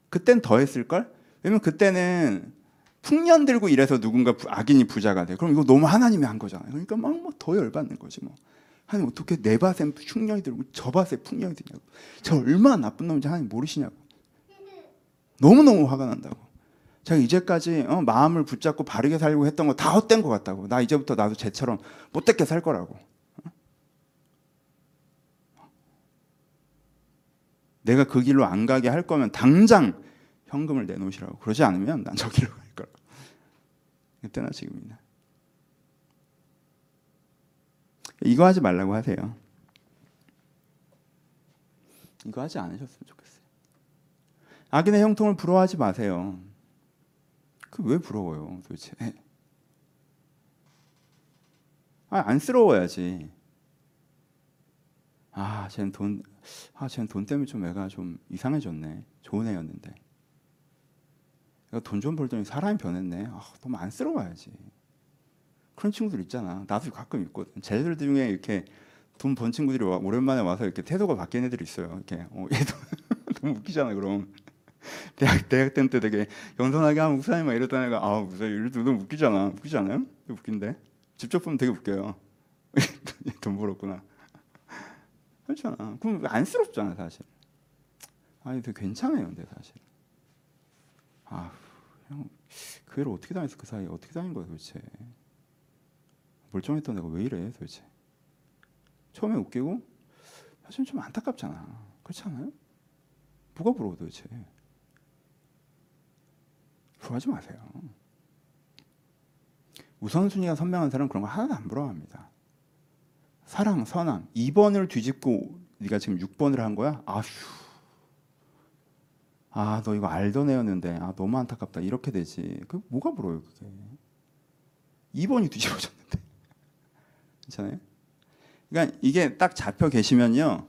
그땐 더 했을걸? 왜냐면 그때는 풍년 들고 이래서 누군가 부- 악인이 부자가 돼. 그럼 이거 너무 하나님이 한 거잖아요. 그러니까 막 뭐 더 열받는 거지 뭐. 하나님 어떻게 내 밭에 풍년이 들고 저 밭에 풍년이 드냐고. 저 얼마나 나쁜 놈인지 하나님 모르시냐고. 너무너무 화가 난다고. 제가 이제까지 어, 마음을 붙잡고 바르게 살고 했던 거 다 헛된 것 같다고. 나 이제부터 나도 쟤처럼 못되게 살 거라고. 어? 내가 그 길로 안 가게 할 거면 당장 현금을 내놓으시라고. 그러지 않으면 난 저 길로 갈 거라고. 그때나 지금이나. 이거 하지 말라고 하세요. 이거 하지 않으셨으면 좋겠어요. 악인의 형통을 부러워하지 마세요. 그 왜 부러워요, 도대체? 아, 안쓰러워야지. 아, 쟤는 돈, 아, 쟤는 돈 때문에 좀 애가 좀 이상해졌네. 좋은 애였는데. 돈 좀 벌더니 사람이 변했네. 아, 너무 안쓰러워야지. 그런 친구들 있잖아. 나도 가끔 있거든. 쟤들 중에 이렇게 돈 번 친구들이 와- 오랜만에 와서 이렇게 태도가 바뀐 애들이 있어요. 이렇게 어, 얘도 너무 웃기잖아. 그럼 대학 대학 때 되게 겸손하게 하면 목사님 막 이랬던 애가 아 목사님 이래도 너무 웃기잖아. 웃기지 않아요? 웃긴데 직접 보면 되게 웃겨요. 돈 벌었구나. 그렇잖아. 그럼 안쓰럽잖아 사실. 아니 되게 괜찮아요, 근데 사실. 아, 형, 그 애를 어떻게 다녔어 그 사이에 어떻게 다닌 거야 도대체? 멀쩡했던 애가 왜 이래 도대체? 처음에 웃기고 사실 좀 안타깝잖아. 그렇지 않아요? 뭐가 부러워 도대체? 부러워하지 마세요. 우선순위가 선명한 사람은 그런 거 하나도 안 부러워합니다. 사랑, 선함. 2번을 뒤집고 네가 지금 6번을 한 거야? 아휴. 아, 너 이거 알던 애였는데 아, 너무 안타깝다. 이렇게 되지. 그 뭐가 부러워요, 그게. 2번이 뒤집어졌는데. 괜찮아요? 그러니까 이게 딱 잡혀 계시면요.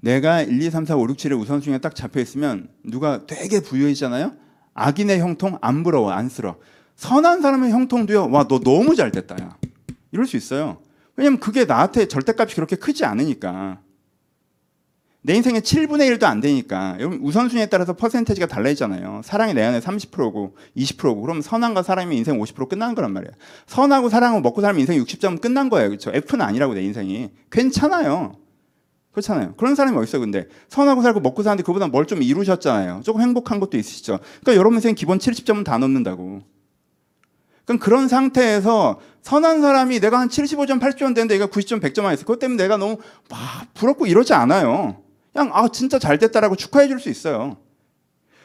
내가 1, 2, 3, 4, 5, 6, 7의 우선순위가 딱 잡혀 있으면 누가 되게 부유해지잖아요. 악인의 형통 안 부러워, 안쓰러. 선한 사람의 형통도요. 와, 너 너무 잘 됐다, 야. 이럴 수 있어요. 왜냐면 그게 나한테 절대값이 그렇게 크지 않으니까. 내 인생의 7분의 1도 안 되니까. 여러분 우선순위에 따라서 퍼센테이지가 달라지잖아요. 사랑이 내 안에 30%고 20%고 그럼 선함과 사랑이 인생 50% 끝나는 거란 말이에요. 선하고 사랑하고 먹고 살면 인생 60점 끝난 거예요. 그렇죠? F는 아니라고 내 인생이. 괜찮아요. 그렇잖아요. 그런 사람이 어딨어 근데 선하고 살고 먹고 사는데 그보다 뭘 좀 이루셨잖아요. 조금 행복한 것도 있으시죠. 그러니까 여러분 인생 기본 70점은 다 넘는다고. 그럼 그런 상태에서 선한 사람이 내가 한 75점, 80점 되는데 얘가 90점, 100점 안 했어. 그것 때문에 내가 너무 막 부럽고 이러지 않아요. 그냥 아 진짜 잘 됐다라고 축하해 줄 수 있어요.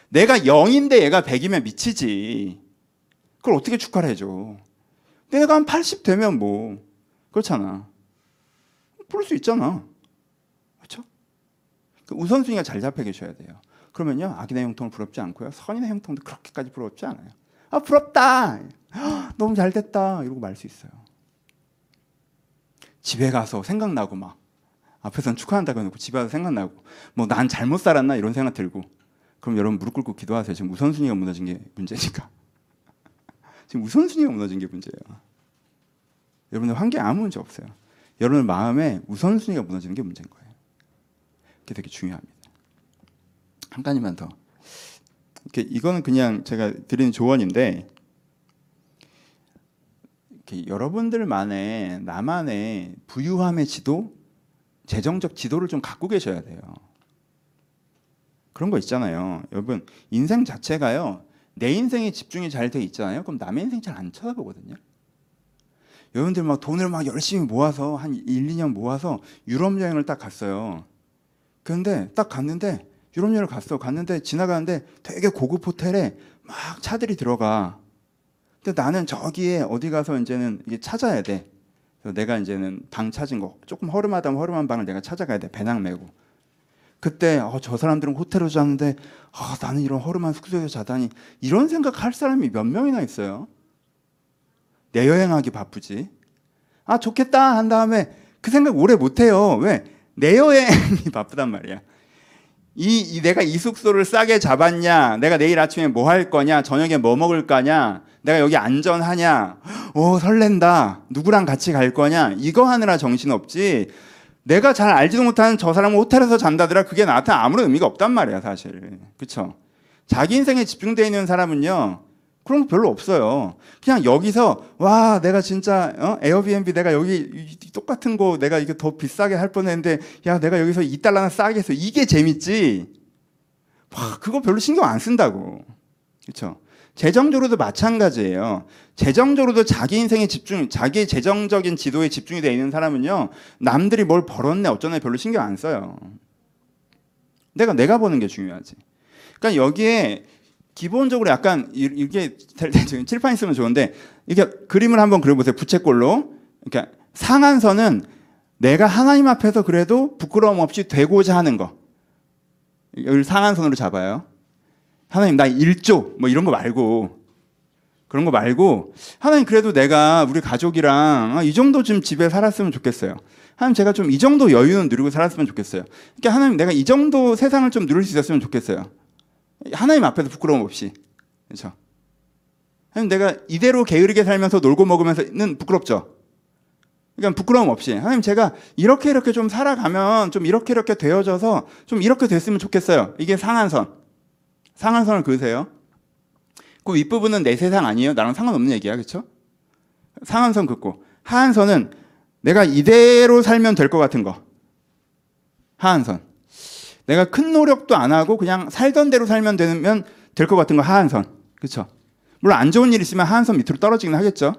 내가 0인데 얘가 100이면 미치지. 그걸 어떻게 축하를 해줘? 내가 한 80 되면 뭐 그렇잖아. 부를 수 있잖아. 그 우선순위가 잘 잡혀 계셔야 돼요. 그러면요 악인의 형통을 부럽지 않고요 선인의 형통도 그렇게까지 부럽지 않아요. 아 부럽다. 헉, 너무 잘 됐다. 이러고 말 수 있어요. 집에 가서 생각나고 막 앞에서는 축하한다고 해놓고 집에 가서 생각나고 뭐 난 잘못 살았나 이런 생각 들고 그럼 여러분 무릎 꿇고 기도하세요. 지금 우선순위가 무너진 게 문제니까. 지금 우선순위가 무너진 게 문제예요. 여러분들 환경에 아무 문제 없어요. 여러분 마음에 우선순위가 무너지는 게 문제인 거예요. 그게 되게 중요합니다. 한 가지만 더. 이렇게 이거는 그냥 제가 드리는 조언인데 이렇게 여러분들만의 나만의 부유함의 지도, 재정적 지도를 좀 갖고 계셔야 돼요. 그런 거 있잖아요. 여러분 인생 자체가요. 내 인생에 집중이 잘 돼 있잖아요. 그럼 남의 인생 잘 안 쳐다보거든요. 여러분들 막 돈을 막 열심히 모아서 한 1, 2년 모아서 유럽 여행을 딱 갔어요. 그런데 딱 갔는데 유럽 여행을 갔어. 갔는데 지나가는데 되게 고급 호텔에 막 차들이 들어가. 근데 나는 저기에 어디 가서 이제는 이게 찾아야 돼. 그래서 내가 이제는 방 찾은 거 조금 허름하다면 허름한 방을 내가 찾아가야 돼. 배낭 메고. 그때 어, 저 사람들은 호텔에서 잤는데 아, 나는 이런 허름한 숙소에서 자다니 이런 생각할 사람이 몇 명이나 있어요. 내 여행하기 바쁘지. 아 좋겠다 한 다음에 그 생각 오래 못해요. 왜? 내 여행이 바쁘단 말이야. 이, 이 내가 이 숙소를 싸게 잡았냐? 내가 내일 아침에 뭐 할 거냐? 저녁에 뭐 먹을 거냐? 내가 여기 안전하냐? 오 설렌다. 누구랑 같이 갈 거냐? 이거 하느라 정신 없지. 내가 잘 알지도 못하는 저 사람은 호텔에서 잔다더라. 그게 나한테 아무런 의미가 없단 말이야, 사실. 그렇죠? 자기 인생에 집중되어 있는 사람은요. 그런 거 별로 없어요. 그냥 여기서 와 내가 진짜 어? 에어비앤비 내가 여기 이- 이 똑같은 거 내가 이게 더 비싸게 할 뻔했는데 야 내가 여기서 2달러나 싸게 했어 이게 재밌지. 와 그거 별로 신경 안 쓴다고. 그렇죠? 재정적으로도 마찬가지예요. 재정적으로도 자기 인생에 집중, 자기 재정적인 지도에 집중이 되어 있는 사람은요, 남들이 뭘 벌었네 어쩌네 별로 신경 안 써요. 내가 내가 버는 게 중요하지. 그러니까 여기에 기본적으로 약간 이- 이게 칠판 있으면 좋은데 이게 그림을 한번 그려보세요. 부채꼴로. 그러니까 상한선은 내가 하나님 앞에서 그래도 부끄러움 없이 되고자 하는 거. 여기 상한선으로 잡아요. 하나님 나 1조 뭐 이런 거 말고 그런 거 말고 하나님 그래도 내가 우리 가족이랑 아, 이 정도 좀 집에 살았으면 좋겠어요. 하나님 제가 좀 이 정도 여유는 누리고 살았으면 좋겠어요. 그러니까 하나님 내가 이 정도 세상을 좀 누릴 수 있었으면 좋겠어요. 하나님 앞에서 부끄러움 없이 그렇죠. 하나님 내가 이대로 게으르게 살면서 놀고 먹으면서는 부끄럽죠. 그러니까 부끄러움 없이 하나님 제가 이렇게 이렇게 좀 살아가면 좀 이렇게 이렇게 되어져서 좀 이렇게 됐으면 좋겠어요. 이게 상한선. 상한선을 그으세요. 그 윗부분은 내 세상 아니에요. 나랑 상관없는 얘기야. 그렇죠? 상한선 긋고 하한선은 내가 이대로 살면 될 것 같은 거. 하한선. 내가 큰 노력도 안 하고 그냥 살던 대로 살면 되면 될 것 같은 거 하한선. 그렇죠? 물론 안 좋은 일 있으면 하한선 밑으로 떨어지긴 하겠죠.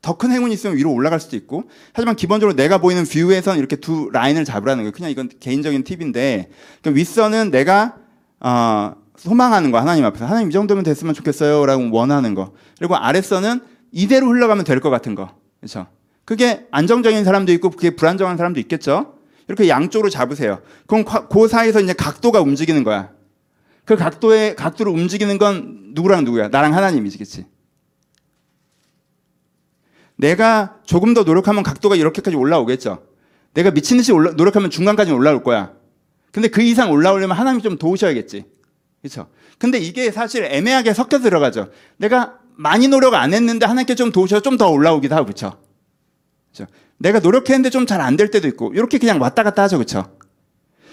더 큰 행운이 있으면 위로 올라갈 수도 있고. 하지만 기본적으로 내가 보이는 뷰에선 이렇게 두 라인을 잡으라는 거예요. 그냥 이건 개인적인 팁인데 그러니까 윗선은 내가 어, 소망하는 거 하나님 앞에서 하나님 이 정도면 됐으면 좋겠어요라고 원하는 거. 그리고 아랫선은 이대로 흘러가면 될 것 같은 거. 그렇죠? 그게 안정적인 사람도 있고 그게 불안정한 사람도 있겠죠. 이렇게 양쪽으로 잡으세요. 그럼 과- 그 사이에서 이제 각도가 움직이는 거야. 그 각도의 각도를 움직이는 건 누구랑 누구야? 나랑 하나님이지, 그렇지? 내가 조금 더 노력하면 각도가 이렇게까지 올라오겠죠. 내가 미친 듯이 올라- 노력하면 중간까지 올라올 거야. 근데 그 이상 올라오려면 하나님이 좀 도우셔야겠지. 그렇죠? 근데 이게 사실 애매하게 섞여 들어가죠. 내가 많이 노력 안 했는데 하나님께 좀 도우셔서 좀 더 올라오기도 하고 그렇죠? 그렇죠? 내가 노력했는데 좀 잘 안 될 때도 있고 이렇게 그냥 왔다 갔다 하죠. 그렇죠?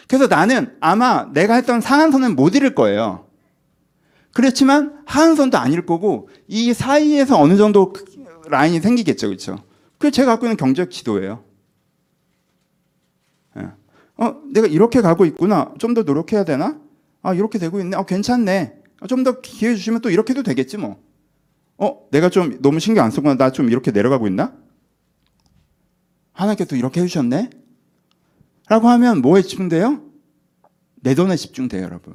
그래서 나는 아마 내가 했던 상한선은 못 잃을 거예요. 그렇지만 하한선도 아닐 거고 이 사이에서 어느 정도 그 라인이 생기겠죠. 그렇죠? 그게 제가 갖고 있는 경제적 지도예요. 예. 어, 내가 이렇게 가고 있구나. 좀 더 노력해야 되나? 아, 이렇게 되고 있네. 어, 괜찮네. 좀더 기회 주시면 또 이렇게 도 되겠지 뭐. 어, 내가 좀 너무 신경 안 쓰구나. 나 좀 이렇게 내려가고 있나? 하나님께서 이렇게 해주셨네? 라고 하면 뭐에 집중돼요? 내 돈에 집중돼요, 여러분.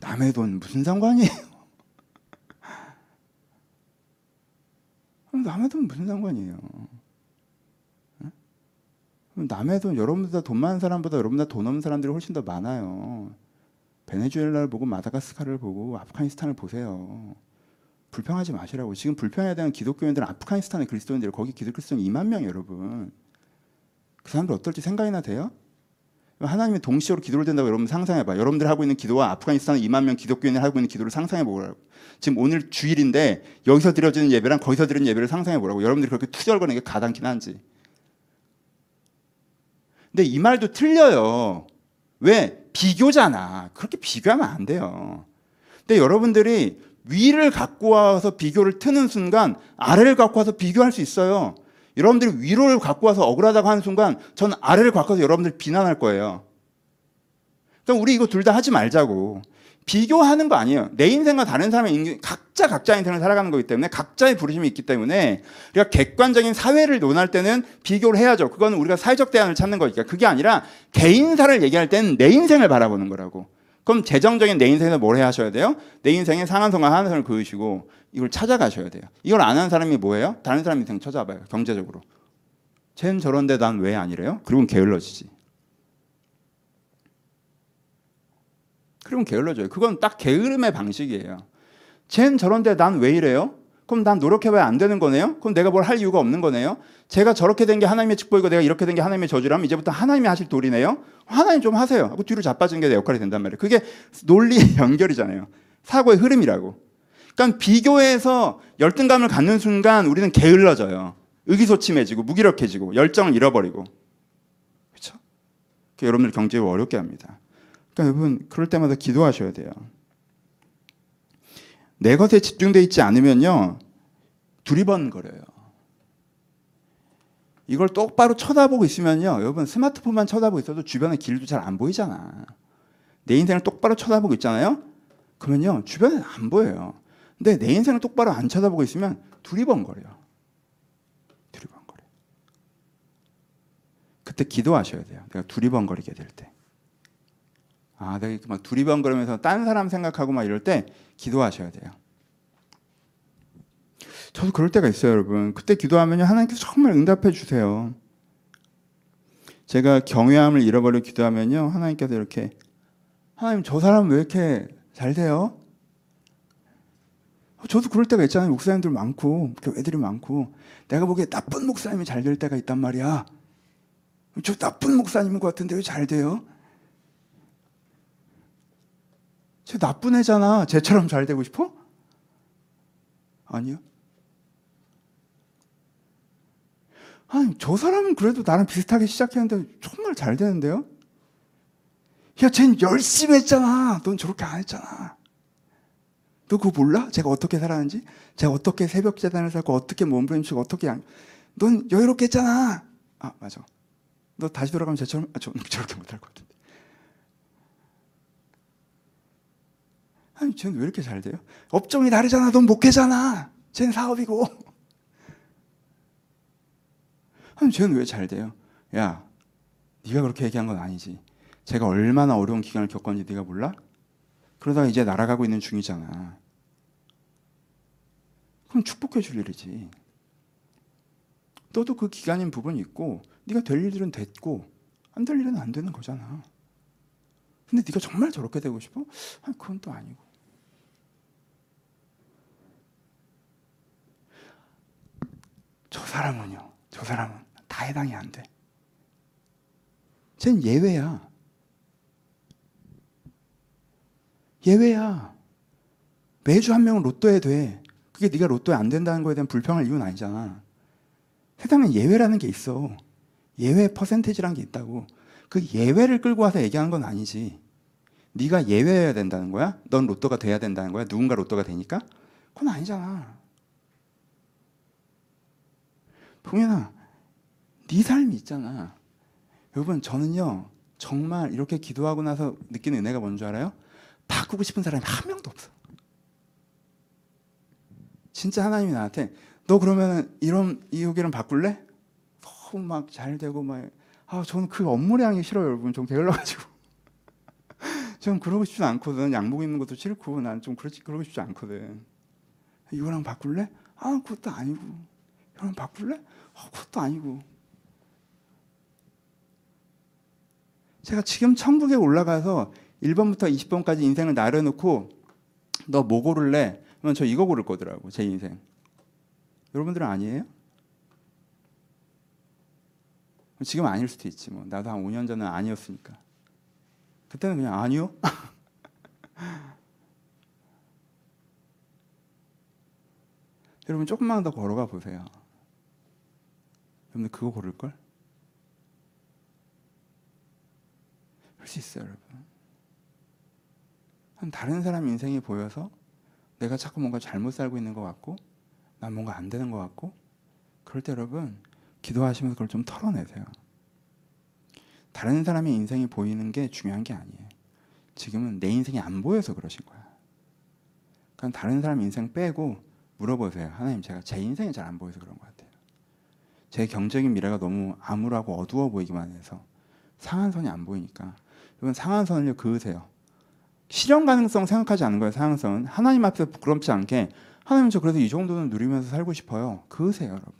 남의 돈 무슨 상관이에요? 남의 돈 무슨 상관이에요? 응? 남의 돈 여러분보다 돈 많은 사람보다 여러분보다 돈 없는 사람들이 훨씬 더 많아요. 베네수엘라를 보고 마다가스카르를 보고 아프가니스탄을 보세요. 불평하지 마시라고. 지금 불평해야 되는 기독교인들은 아프가니스탄의 그리스도인들 거기 기독교인 2만 명 여러분. 그 사람들 어떨지 생각이나 돼요? 하나님이 동시로 기도를 된다고 여러분 상상해봐. 여러분들 하고 있는 기도와 아프가니스탄 2만 명 기독교인이 하고 있는 기도를 상상해보라고. 지금 오늘 주일인데 여기서 드려지는 예배랑 거기서 드리는 예배를 상상해보라고. 여러분들이 그렇게 투절거리는 게 가당키나 한지. 근데 이 말도 틀려요. 왜? 비교잖아. 그렇게 비교하면 안 돼요. 근데 여러분들이 위를 갖고 와서 비교를 트는 순간 아래를 갖고 와서 비교할 수 있어요. 여러분들이 위로를 갖고 와서 억울하다고 하는 순간 전 아래를 갖고 와서 여러분들 비난할 거예요. 그럼 우리 이거 둘 다 하지 말자고. 비교하는 거 아니에요. 내 인생과 다른 사람의 인생, 각자 각자 인생을 살아가는 거기 때문에 각자의 부르심이 있기 때문에 우리가 객관적인 사회를 논할 때는 비교를 해야죠. 그건 우리가 사회적 대안을 찾는 거니까. 그게 아니라 개인사를 얘기할 때는 내 인생을 바라보는 거라고. 그럼 재정적인 내 인생에서 뭘 해야 하셔야 돼요? 내 인생에 상한선과 하한선을 그으시고 이걸 찾아가셔야 돼요. 이걸 안 하는 사람이 뭐예요? 다른 사람 인생 찾아봐요. 경제적으로. 쟤는 저런데 난 왜 아니래요? 그리고 게을러지지. 그러면 게을러져요. 그건 딱 게으름의 방식이에요. 쟤는 저런데 난 왜 이래요? 그럼 난 노력해봐야 안 되는 거네요? 그럼 내가 뭘 할 이유가 없는 거네요? 제가 저렇게 된 게 하나님의 축복이고 내가 이렇게 된 게 하나님의 저주라면 이제부터 하나님이 하실 도리네요? 하나님 좀 하세요. 하고 뒤로 자빠지는 게 내 역할이 된단 말이에요. 그게 논리의 연결이잖아요. 사고의 흐름이라고. 그러니까 비교해서 열등감을 갖는 순간 우리는 게을러져요. 의기소침해지고 무기력해지고 열정을 잃어버리고 그렇죠? 여러분들 경제를 어렵게 합니다. 그러니까 여러분 그럴 때마다 기도하셔야 돼요. 내 것에 집중돼 있지 않으면요 두리번거려요. 이걸 똑바로 쳐다보고 있으면요 여러분 스마트폰만 쳐다보고 있어도 주변에 길도 잘 안 보이잖아. 내 인생을 똑바로 쳐다보고 있잖아요. 그러면요 주변에 안 보여요. 근데 내 인생을 똑바로 안 쳐다보고 있으면 두리번거려. 두리번거려. 그때 기도하셔야 돼요. 내가 두리번거리게 될 때. 아, 내가 이렇게 막 두리번거리면서 딴 사람 생각하고 막 이럴 때 기도하셔야 돼요. 저도 그럴 때가 있어요, 여러분. 그때 기도하면 하나님께서 정말 응답해 주세요. 제가 경외함을 잃어버리고 기도하면요, 하나님께서 이렇게 하나님 저 사람 왜 이렇게 잘 돼요? 저도 그럴 때가 있잖아요. 목사님들 많고 교회들이 많고 내가 보기에 나쁜 목사님이 잘 될 때가 있단 말이야. 저 나쁜 목사님인 것 같은데 왜 잘 돼요? 쟤 나쁜 애잖아. 쟤처럼 잘 되고 싶어? 아니요. 아니, 저 사람은 그래도 나랑 비슷하게 시작했는데 정말 잘 되는데요? 야, 쟨 열심히 했잖아. 넌 저렇게 안 했잖아. 너 그거 몰라? 제가 어떻게 살았는지? 제가 어떻게 새벽 재단을 살고 어떻게 몸부림치고 어떻게 양... 넌 여유롭게 했잖아. 아, 맞아. 너 다시 돌아가면 쟤처럼 아, 저, 저렇게 못할 것 같은데. 아니, 쟤는 왜 이렇게 잘 돼요? 업종이 다르잖아. 넌 목회잖아. 쟤는 사업이고. 아니, 쟤는 왜 잘 돼요? 야, 네가 그렇게 얘기한 건 아니지. 제가 얼마나 어려운 기간을 겪었는지 네가 몰라? 그러다가 이제 날아가고 있는 중이잖아. 그럼 축복해 줄 일이지. 너도 그 기간인 부분이 있고 네가 될 일은 됐고 안 될 일은 안 되는 거잖아. 근데 네가 정말 저렇게 되고 싶어? 아니, 그건 또 아니고. 저 사람은요. 저 사람은 다 해당이 안 돼. 쟤는 예외야. 예외야. 매주 한 명은 로또에 돼. 그게 네가 로또에 안 된다는 거에 대한 불평할 이유는 아니잖아. 세상에 예외라는 게 있어. 예외 퍼센테이지라는 게 있다고. 그 예외를 끌고 와서 얘기하는 건 아니지. 네가 예외여야 된다는 거야? 넌 로또가 돼야 된다는 거야? 누군가 로또가 되니까? 그건 아니잖아. 동현아, 네 삶이 있잖아. 여러분, 저는요, 정말 이렇게 기도하고 나서 느끼는 은혜가 뭔 줄 알아요? 바꾸고 싶은 사람이 한 명도 없어. 진짜 하나님이 나한테 너 그러면 이런 이호기랑 바꿀래? 너무 막 잘 되고 막 아, 저는 그 업무량이 싫어요, 여러분. 좀 게을러가지고. 전 그러고 싶지 않거든. 양복 입는 것도 싫고, 난 좀 그렇지, 그러고 싶지 않거든. 이거랑 바꿀래? 아, 그것도 아니고. 이거랑 바꿀래? 아, 그것도 아니고. 제가 지금 천국에 올라가서 1번부터 20번까지 인생을 나눠놓고 너 뭐 고를래? 그러면 저 이거 고를 거더라고, 제 인생. 여러분들은 아니에요? 지금 아닐 수도 있지 뭐. 나도 한 5년 전은 아니었으니까. 그때는 그냥 아니요. 여러분 조금만 더 걸어가 보세요. 여러분들 그거 고를 걸? 할수 있어요, 여러분. 한 다른 사람 인생이 보여서 내가 자꾸 뭔가 잘못 살고 있는 것 같고 난 뭔가 안 되는 것 같고 그럴 때 여러분 기도하시면서 그걸 좀 털어내세요. 다른 사람의 인생이 보이는 게 중요한 게 아니에요. 지금은 내 인생이 안 보여서 그러신 거야. 그러니까 다른 사람 인생 빼고 물어보세요. 하나님 제가 제 인생이 잘 안 보여서 그런 것 같아요. 제 경적인 미래가 너무 암울하고 어두워 보이기만 해서 상한선이 안 보이니까 여러분 상한선을 그으세요. 실현 가능성 생각하지 않는 거예요. 상한선. 하나님 앞에서 부끄럽지 않게 하나님 저 그래도 이 정도는 누리면서 살고 싶어요. 그으세요, 여러분.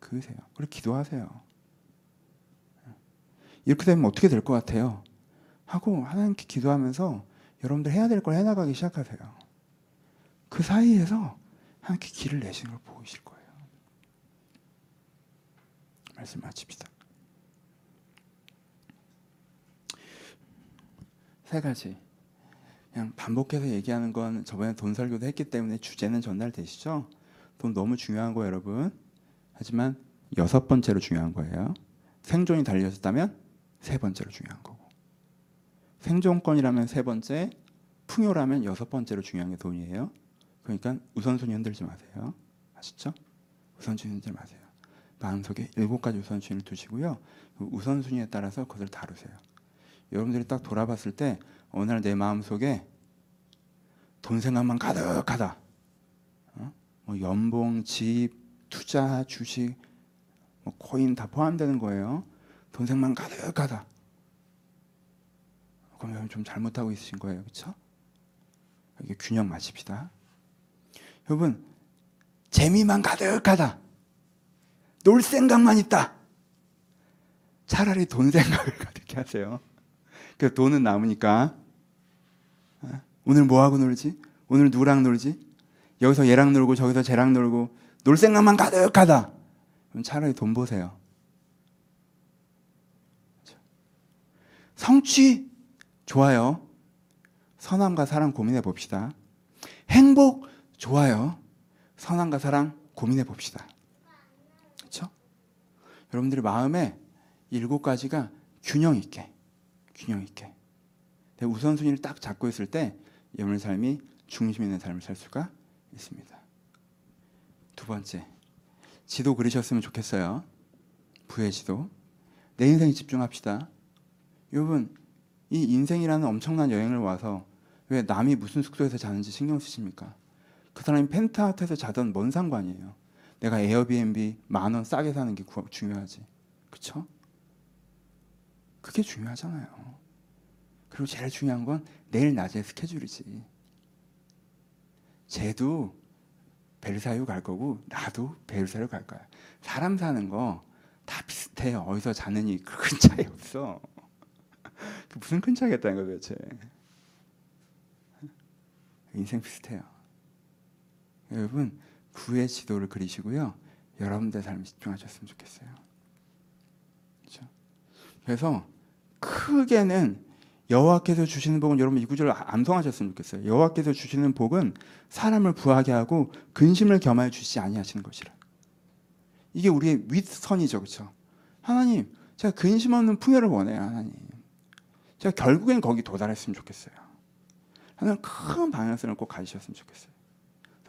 그으세요. 그리고 기도하세요. 이렇게 되면 어떻게 될 것 같아요? 하고 하나님께 기도하면서 여러분들 해야 될 걸 해나가기 시작하세요. 그 사이에서 하나님께 길을 내시는 걸 보이실 거예요. 말씀 마칩시다. 세 가지. 그냥 반복해서 얘기하는 건 저번에 돈 설교도 했기 때문에 주제는 전달되시죠? 돈 너무 중요한 거예요, 여러분. 하지만 여섯 번째로 중요한 거예요. 생존이 달려졌다면 세 번째로 중요한 거고. 생존권이라면 세 번째, 풍요라면 여섯 번째로 중요한 게 돈이에요. 그러니까 우선순위 흔들지 마세요. 아시죠? 우선순위 흔들지 마세요. 마음속에 일곱 가지 우선순위를 두시고요. 그 우선순위에 따라서 그것을 다루세요. 여러분들이 딱 돌아봤을 때 어느 날 내 마음속에 돈 생각만 가득하다. 어? 뭐 연봉, 집, 투자, 주식, 뭐 코인 다 포함되는 거예요. 돈 생각만 가득하다. 여러분 좀 잘못하고 있으신 거예요, 그렇죠? 이게 균형 맞춥시다. 여러분 재미만 가득하다. 놀 생각만 있다. 차라리 돈 생각을 가득히 하세요. 그 돈은 남으니까 어? 오늘 뭐 하고 놀지? 오늘 누구랑 놀지? 여기서 얘랑 놀고 저기서 쟤랑 놀고 놀 생각만 가득하다. 그럼 차라리 돈 보세요. 성취 좋아요. 선함과 사랑 고민해 봅시다. 행복 좋아요. 선함과 사랑 고민해 봅시다. 여러분들의 마음에 일곱 가지가 균형 있게, 균형 있게. 내 우선순위를 딱 잡고 있을 때 여러분의 삶이 중심 있는 삶을 살 수가 있습니다. 두 번째, 지도 그리셨으면 좋겠어요. 부의 지도. 내 인생에 집중합시다. 여러분, 이 인생이라는 엄청난 여행을 와서 왜 남이 무슨 숙소에서 자는지 신경 쓰십니까? 그 사람이 펜트하우스에서 자던 뭔 상관이에요. 내가 에어비앤비 만 원 싸게 사는 게 구- 중요하지. 그쵸? 그게 중요하잖아요. 그리고 제일 중요한 건 내일 낮에 스케줄이지. 쟤도 벨사유 갈 거고 나도 벨사유 갈 거야. 사람 사는 거 다 비슷해요. 어디서 자느니 큰 차이 없어. 그 무슨 큰 차이겠다는 거 도대체. 인생 비슷해요. 여러분 구의 지도를 그리시고요. 여러분들 삶에 집중하셨으면 좋겠어요. 그렇죠? 그래서 크게는 여호와께서 주시는 복은 여러분 이 구절을 암송하셨으면 좋겠어요. 여호와께서 주시는 복은 사람을 부하게 하고 근심을 겸하여 주시지 아니하시는 것이라. 이게 우리의 윗선이죠, 그렇죠? 하나님, 제가 근심 없는 풍요를 원해요, 하나님. 제가 결국엔 거기 도달했으면 좋겠어요. 하나님 큰 방향성을 꼭 가지셨으면 좋겠어요.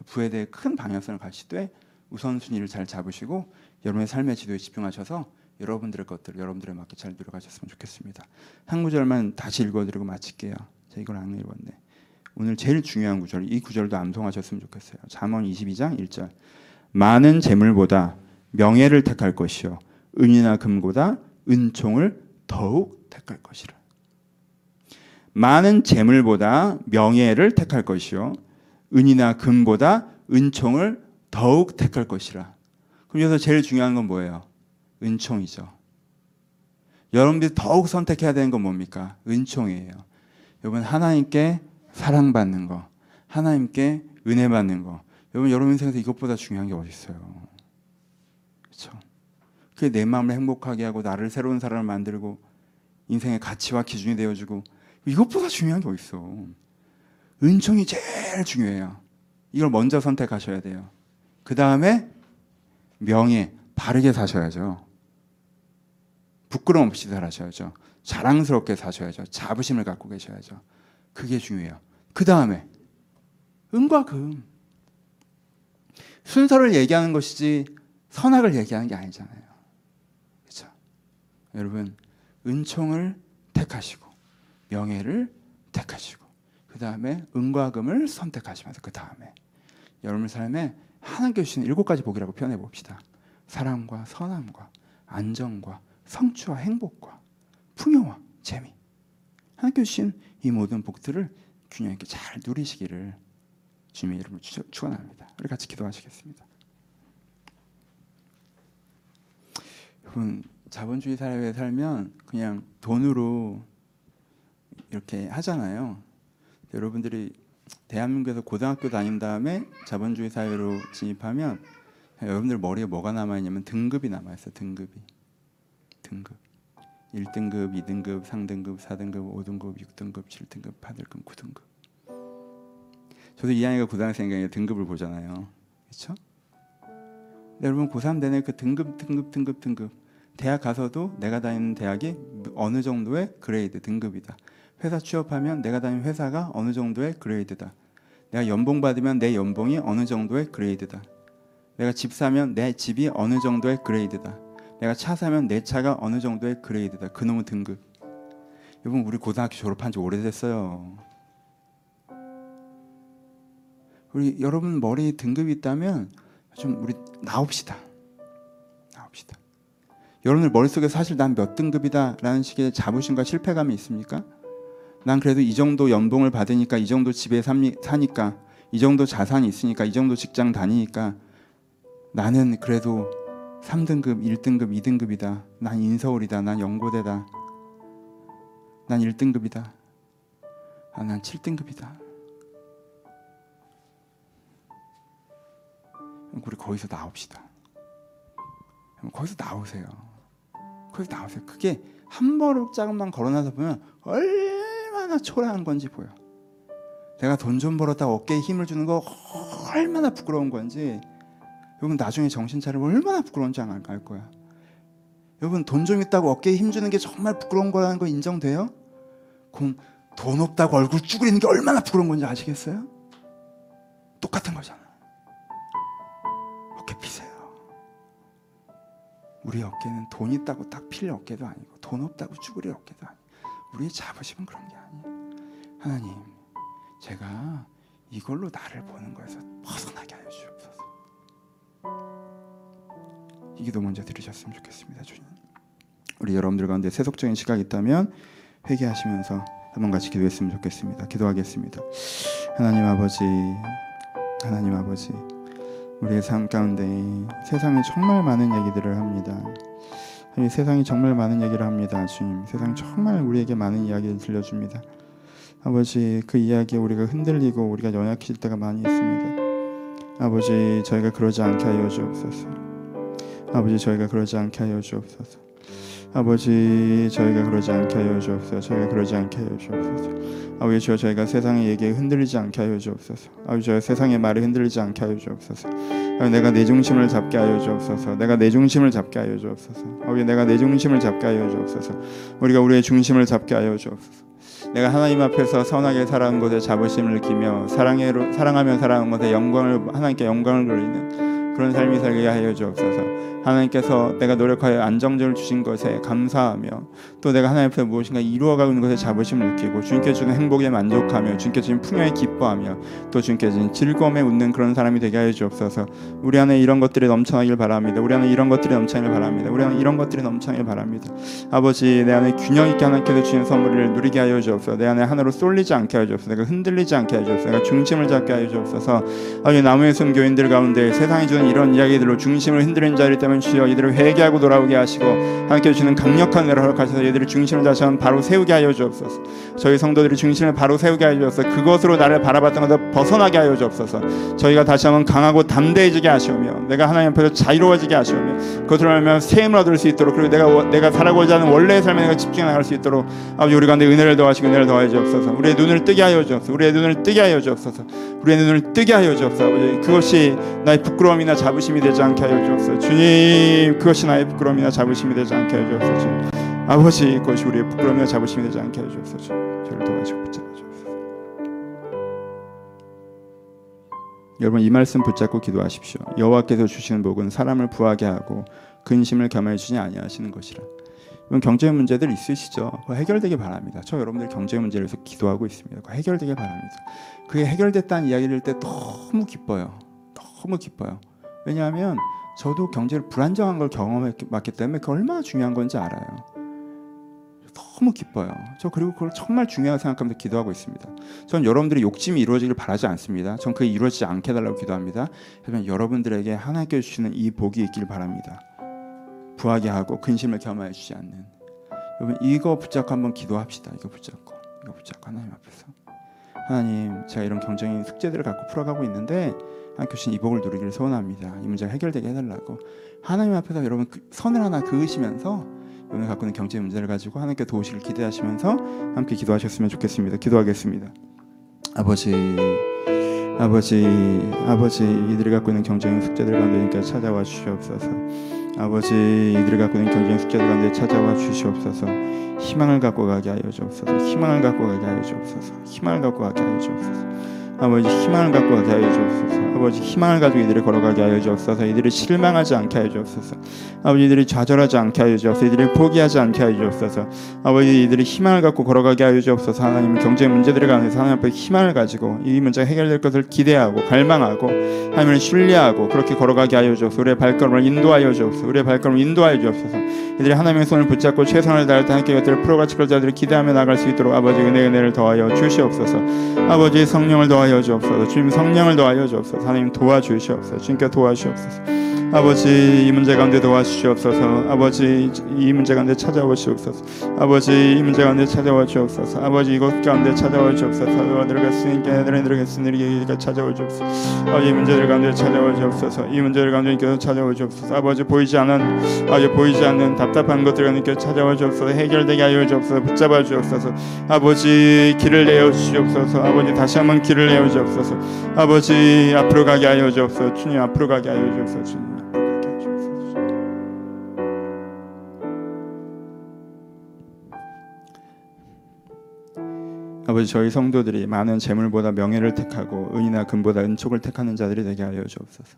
부에 대해 큰 방향성을 가지되 우선순위를 잘 잡으시고 여러분의 삶의 지도에 집중하셔서 여러분들의 것들을 여러분들에 맞게 잘 누려가셨으면 좋겠습니다. 한 구절만 다시 읽어드리고 마칠게요. 제가 이걸 안 읽었네. 오늘 제일 중요한 구절, 이 구절도 암송하셨으면 좋겠어요. 잠언 22장 1절. 많은 재물보다 명예를 택할 것이요 은이나 금보다 은총을 더욱 택할 것이라. 많은 재물보다 명예를 택할 것이요 은이나 금보다 은총을 더욱 택할 것이라. 그럼 여기서 제일 중요한 건 뭐예요? 은총이죠. 여러분들이 더욱 선택해야 되는 건 뭡니까? 은총이에요. 여러분 하나님께 사랑받는 거, 하나님께 은혜 받는 거. 여러분 여러분 인생에서 이것보다 중요한 게 어디 있어요? 그렇죠? 그게 내 마음을 행복하게 하고 나를 새로운 사람을 만들고 인생의 가치와 기준이 되어주고 이것보다 중요한 게 어디 있어? 은총이 제일 중요해요. 이걸 먼저 선택하셔야 돼요. 그 다음에 명예, 바르게 사셔야죠. 부끄러움 없이 살아셔야죠. 자랑스럽게 사셔야죠. 자부심을 갖고 계셔야죠. 그게 중요해요. 그 다음에 은과 금. 순서를 얘기하는 것이지 선악을 얘기하는 게 아니잖아요. 그렇죠? 여러분 은총을 택하시고 명예를 택하시고 그 다음에 은과 금을 선택하시면서 그 다음에 여러분 삶에 하나님께 주시는 일곱 가지 복이라고 표현해 봅시다. 사랑과 선함과 안정과 성취와 행복과 풍요와 재미. 하나님께 주신 이 모든 복들을 균형 있게 잘 누리시기를 주님의 이름으로 축- 축원합니다. 우리 같이 기도하시겠습니다. 여러분 자본주의 사회에 살면 그냥 돈으로 이렇게 하잖아요. 여러분들이 대한민국에서 고등학교 다닌 다음에 자본주의 사회로 진입하면 여러분들 머리에 뭐가 남아 있냐면 등급이 남아 있어요. 등급이. 등급. 1등급, 2등급, 3등급, 4등급, 5등급, 6등급, 7등급, 8등급, 9등급. 저도 2학년과 고등학생이니까 등급을 보잖아요. 그렇죠? 여러분 고3 되는 그 등급 등급 등급 등급 대학 가서도 내가 다니는 대학이 어느 정도의 그레이드 등급이다. 회사 취업하면 내가 다니는 회사가 어느 정도의 그레이드다. 내가 연봉 받으면 내 연봉이 어느 정도의 그레이드다. 내가 집 사면 내 집이 어느 정도의 그레이드다. 내가 차 사면 내 차가 어느 정도의 그레이드다. 그놈의 등급. 여러분 우리 고등학교 졸업한 지 오래됐어요. 우리 여러분 머리에 등급이 있다면 좀 우리 나옵시다. 나옵시다. 여러분들 머릿속에 사실 난 몇 등급이다라는 식의 자부심과 실패감이 있습니까? 난 그래도 이 정도 연봉을 받으니까 이 정도 집에 삽니- 사니까 이 정도 자산이 있으니까 이 정도 직장 다니니까 나는 그래도 3등급, 1등급, 2등급이다. 난 인서울이다. 난 연고대다. 난 1등급이다. 아, 난 7등급이다. 우리 거기서 나옵시다. 거기서 나오세요. 거기서 나오세요. 그게 한 발짝만 걸어나서 보면 얼 마나 초라한 건지 보여. 내가 돈 좀 벌었다 어깨에 힘을 주는 거 얼마나 부끄러운 건지 여러분 나중에 정신 차리면 얼마나 부끄러운지 안 알 거야. 여러분 돈 좀 있다고 어깨에 힘 주는 게 정말 부끄러운 거라는 거 인정돼요? 그럼 돈 없다고 얼굴 쭈그리는 게 얼마나 부끄러운 건지 아시겠어요? 똑같은 거잖아. 어깨 피세요. 우리 어깨는 돈 있다고 딱 필 어깨도 아니고 돈 없다고 쭈그릴 어깨도 아니고 우리의 자부심은 그런 게 아니에요. 하나님, 제가 이걸로 나를 보는 거에서 벗어나게 하여 주옵소서. 이 기도 먼저 들으셨으면 좋겠습니다, 주님. 우리 여러분들 가운데 세속적인 시각이 있다면 회개하시면서 한번 같이 기도했으면 좋겠습니다. 기도하겠습니다. 하나님 아버지, 하나님 아버지, 우리의 삶 가운데 세상에 정말 많은 얘기들을 합니다. 이 세상이 정말 많은 얘기를 합니다, 주님. 세상 정말 우리에게 많은 이야기를 들려줍니다. 아버지, 그 이야기에 우리가 흔들리고 우리가 연약해질 때가 많이 있습니다. 아버지, 저희가 그러지 않게 하여 주옵소서. 아버지, 저희가 그러지 않게 하여 주옵소서. 아버지, 저희가 그러지 않게 하여 주옵소서. 저희가 그러지 않게 하여 주옵소서. 아버지, 주여 저희가 세상의 얘기에 흔들리지 않게 하여 주옵소서. 아버지, 저희 세상의 말에 흔들리지 않게 하여 주옵소서. 아버지, 내가 내 중심을 잡게 하여 주옵소서. 내가 내 중심을 잡게 하여 주옵소서. 아버지, 내가 내 중심을 잡게 하여 주옵소서. 우리가 우리의 중심을 잡게 하여 주옵소서. 내가 하나님 앞에서 선하게 살아온 것에 자부심을 느끼며 사랑해 사랑하며 살아온 것에 영광을 하나님께 영광을 돌리는 그런 삶이 살게 하여 주옵소서. 하나님께서 내가 노력하여 안정적을 주신 것에 감사하며 또 내가 하나님 앞에 무엇인가 이루어가는 것에 자부심을 느끼고 주님께 주는 행복에 만족하며 주님께 주신 풍요에 기뻐하며 또 주님께 주신 즐거움에 웃는 그런 사람이 되게 하여 주옵소서. 우리 안에 이런 것들이 넘쳐나길 바랍니다. 우리 안에 이런 것들이 넘쳐나길 바랍니다. 우리 안에 이런 것들이 넘쳐나길 바랍니다. 아버지 내 안에 균형 있게 하나님께서 주신 선물을 누리게 하여 주옵소서. 내 안에 하나로 쏠리지 않게 하여 주옵소서. 내가 흔들리지 않게 하여 주옵소서. 내가 중심을 잡게 하여 주옵소서. 아버지 나무의 숨 교인들 가운데 세상이 주는 이런 이야기들로 중심을 흔드는 자들 때문에 주여 이들을 회개하고 돌아오게 하시고 하나님께 주시는 강력한 은혜를 허락하셔서 이들의 중심을 다시 한번 바로 세우게 하여 주옵소서. 저희 성도들이 중심을 바로 세우게 하여 주옵소서. 그것으로 나를 바라봤던 것을 벗어나게 하여 주옵소서. 저희가 다시 한번 강하고 담대해지게 하시오며 내가 하나님 앞에서 자유로워지게 하시오며 그것으로 하면 새 힘을 얻을 수 있도록 그리고 내가 워- 내가 살아고자 하는 원래의 삶에 내가 집중해 나갈 수 있도록 아버지 우리 가운데 은혜를 더하시고 은혜를 더하여 주옵소서. 우리의 눈을 뜨게 하여 주옵소서. 우리의 눈을 뜨게 하여 주옵소서. 우리의 눈을 뜨게 하여 주옵소서. 아버지 그것이 나의 부끄러움이나 자부심이 되지 않게 하여 주옵소서. 주님 그것이 나의 부끄러움이나 자부심이 되지 않게 하여 주옵소서. 주님. 아버지 그것이 우리의 부끄러움이나 자부심이 되지 않게 하여 주옵소서. 주님. 저를 도와주고 붙잡아 주옵소서. 여러분 이 말씀 붙잡고 기도하십시오. 여호와께서 주시는 복은 사람을 부하게 하고 근심을 겸해 주지 아니하시는 것이라. 여러분 경제 문제들 있으시죠? 해결되길 바랍니다. 저 여러분들 경제 문제를 위해서 기도하고 있습니다. 해결되길 바랍니다. 그게 해결됐다는 이야기를 때 너무 기뻐요. 너무 기뻐요. 왜냐하면 저도 경제를 불안정한 걸 경험했기 때문에 그 얼마나 중요한 건지 알아요. 너무 기뻐요. 저 그리고 그걸 정말 중요하게 생각하면서 기도하고 있습니다. 전 여러분들의 욕심이 이루어지길 바라지 않습니다. 전 그게 이루어지지 않게 해달라고 기도합니다. 하지만 여러분들에게 하나님께 주시는 이 복이 있길 바랍니다. 부하게 하고 근심을 겸하여 주지 않는 여러분 이거 붙잡고 한번 기도합시다. 이거 붙잡고 이거 붙잡고 하나님 앞에서 하나님 제가 이런 경쟁인 숙제들을 갖고 풀어가고 있는데 하나님 주신 이 복을 누리기를 소원합니다. 이 문제가 해결되게 해달라고 하나님 앞에서 여러분 그 선을 하나 그으시면서 여러분 갖고 있는 경제 문제를 가지고 하나님께 도우시길 기대하시면서 함께 기도하셨으면 좋겠습니다. 기도하겠습니다. 아버지 아버지 아버지 이들이 갖고 있는 경쟁 숙제들 가운데 찾아와 주시옵소서 아버지 이들이 갖고 있는 경쟁 숙제들 가운데 찾아와 주시옵소서 희망을 갖고 가게 하여 주옵소서 희망을 갖고 가게 하여 주옵소서 희망을 갖고 가게 하여 주옵소서 아버지 희망을 갖고 가게 하여 주옵소서. 아버지 희망을 가지고 이들이 걸어가게 하여 주옵소서. 이들이 실망하지 않게 하여 주옵소서. 아버지 이들이 좌절하지 않게 하여 주옵소서. 이들이 포기하지 않게 하여 주옵소서. 아버지 이들이 희망을 갖고 걸어가게 하여 주옵소서. 하나님 경제 문제들을 가운데서 하나님 앞에 희망을 가지고 이 문제가 해결될 것을 기대하고 갈망하고 하나님을 신뢰하고 그렇게 걸어가게 하여 주옵소서. 우리의 발걸음을 인도하여 주옵소서. 우리의 발걸음을 인도하여 주옵소서. 이들이 하나님의 손을 붙잡고 최선을 다할 때 함께 이것들을 풀어가치 그자들이 기대하며 나갈 수 있도록 아버지 은혜 은혜를 더하여 주시옵소서. 아버지 성령을 더하여 주옵소서. 주님 성령을 더하여 주옵소서. 하나님 도와주시옵소서. 주님께 도와주시옵소서. 아버지 이 문제 가운데 도와주시옵소서. 아버지 이 문제 가운데 찾아와 주옵소서. 아버지 이 문제 가운데 찾아와 주옵소서. 아버지 이곳 가운데 찾아와 주옵소서. 들어갔으니까 애들이 들어갔으니까 찾아와 주옵소서. 아버지 이 문제들 가운데 찾아와 주옵소서. 이 문제들 가운데 찾아와 주옵소서. 아버지 보이지 않은 아버지 보이지 않는 답답한 것들 가운데 찾아와 주옵소서. 해결되게 하여 주옵소서. 붙잡아 주옵소서. 아버지 길을 내어 주시옵소서. 아버지 다시 한번 길을 내어 주옵소서 아버지 앞으로 가게 하여 주옵소서 주님 앞으로 가게 하여 주옵소서 주님 아버지 저희 성도들이 많은 재물보다 명예를 택하고 은이나 금보다 은촉을 택하는 자들이 되게 하여 주옵소서.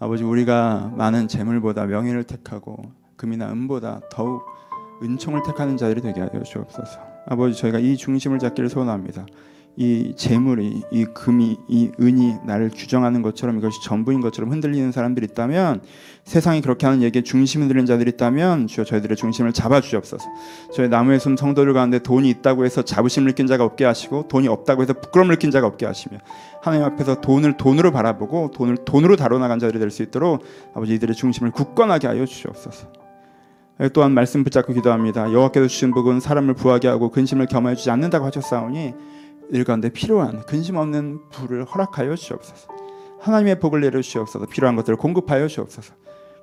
아버지 우리가 많은 재물보다 명예를 택하고 금이나 은보다 더욱 은총을 택하는 자들이 되게 하여 주옵소서. 아버지 저희가 이 중심을 잡기를 소원합니다. 이 재물이 이 금이 이 은이 나를 규정하는 것처럼 이것이 전부인 것처럼 흔들리는 사람들이 있다면 세상이 그렇게 하는 얘기에 중심을 들는 자들이 있다면 주여 저희들의 중심을 잡아 주옵소서. 저희 나무의 숨 성도들 가운데 돈이 있다고 해서 자부심을 느낀 자가 없게 하시고 돈이 없다고 해서 부끄러움을 느낀 자가 없게 하시며 하나님 앞에서 돈을 돈으로 바라보고 돈을 돈으로 다뤄 나간 자들이 될 수 있도록 아버지 이들의 중심을 굳건하게 하여 주시옵소서. 또한 말씀 붙잡고 기도합니다. 여호와께서 주신 복은 사람을 부하게 하고 근심을 겸하여 주지 않는다고 하셨사오니 일 가운데 필요한 근심 없는 부를 허락하여 주옵소서. 하나님의 복을 내려 주옵소서. 필요한 것들을 공급하여 주옵소서.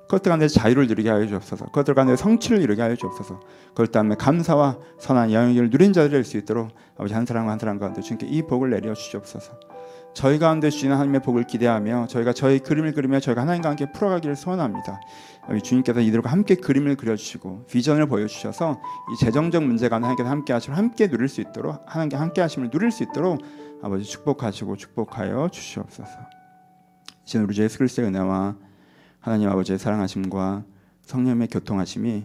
그것들 가운데 자유를 누리게 하여 주옵소서. 그것들 가운데 성취를 이루게 하여 주옵소서. 그것 때문에 감사와 선한 영역을 누린 자들이 될수 있도록 아버지 한 사람 한 사람 가운데 주님께 이 복을 내려 주시옵소서. 저희 가운데 주시는 하나님의 복을 기대하며 저희가 저희 그림을 그리며 저희가 하나님과 함께 풀어가기를 소원합니다. 주님께서 이들과 함께 그림을 그려주시고 비전을 보여주셔서 이 재정적 문제가 하나님께서 함께 하시면 함께 누릴 수 있도록 하나님께 함께 하심을 누릴 수 있도록 아버지 축복하시고 축복하여 주시옵소서. 이제 우리 주 예수 그리스도의 은혜와 하나님 아버지의 사랑하심과 성령의 교통하심이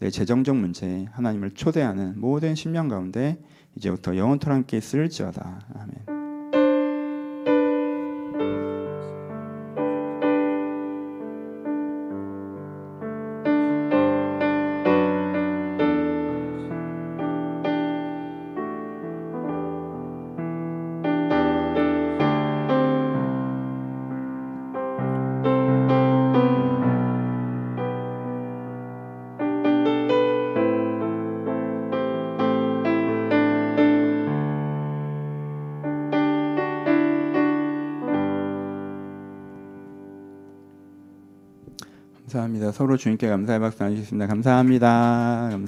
내 재정적 문제에 하나님을 초대하는 모든 심령 가운데 이제부터 영원토록 함께 있을지어다. 아멘. 서로 주님께 감사의 박수 나누겠습니다. 감사합니다. 감사.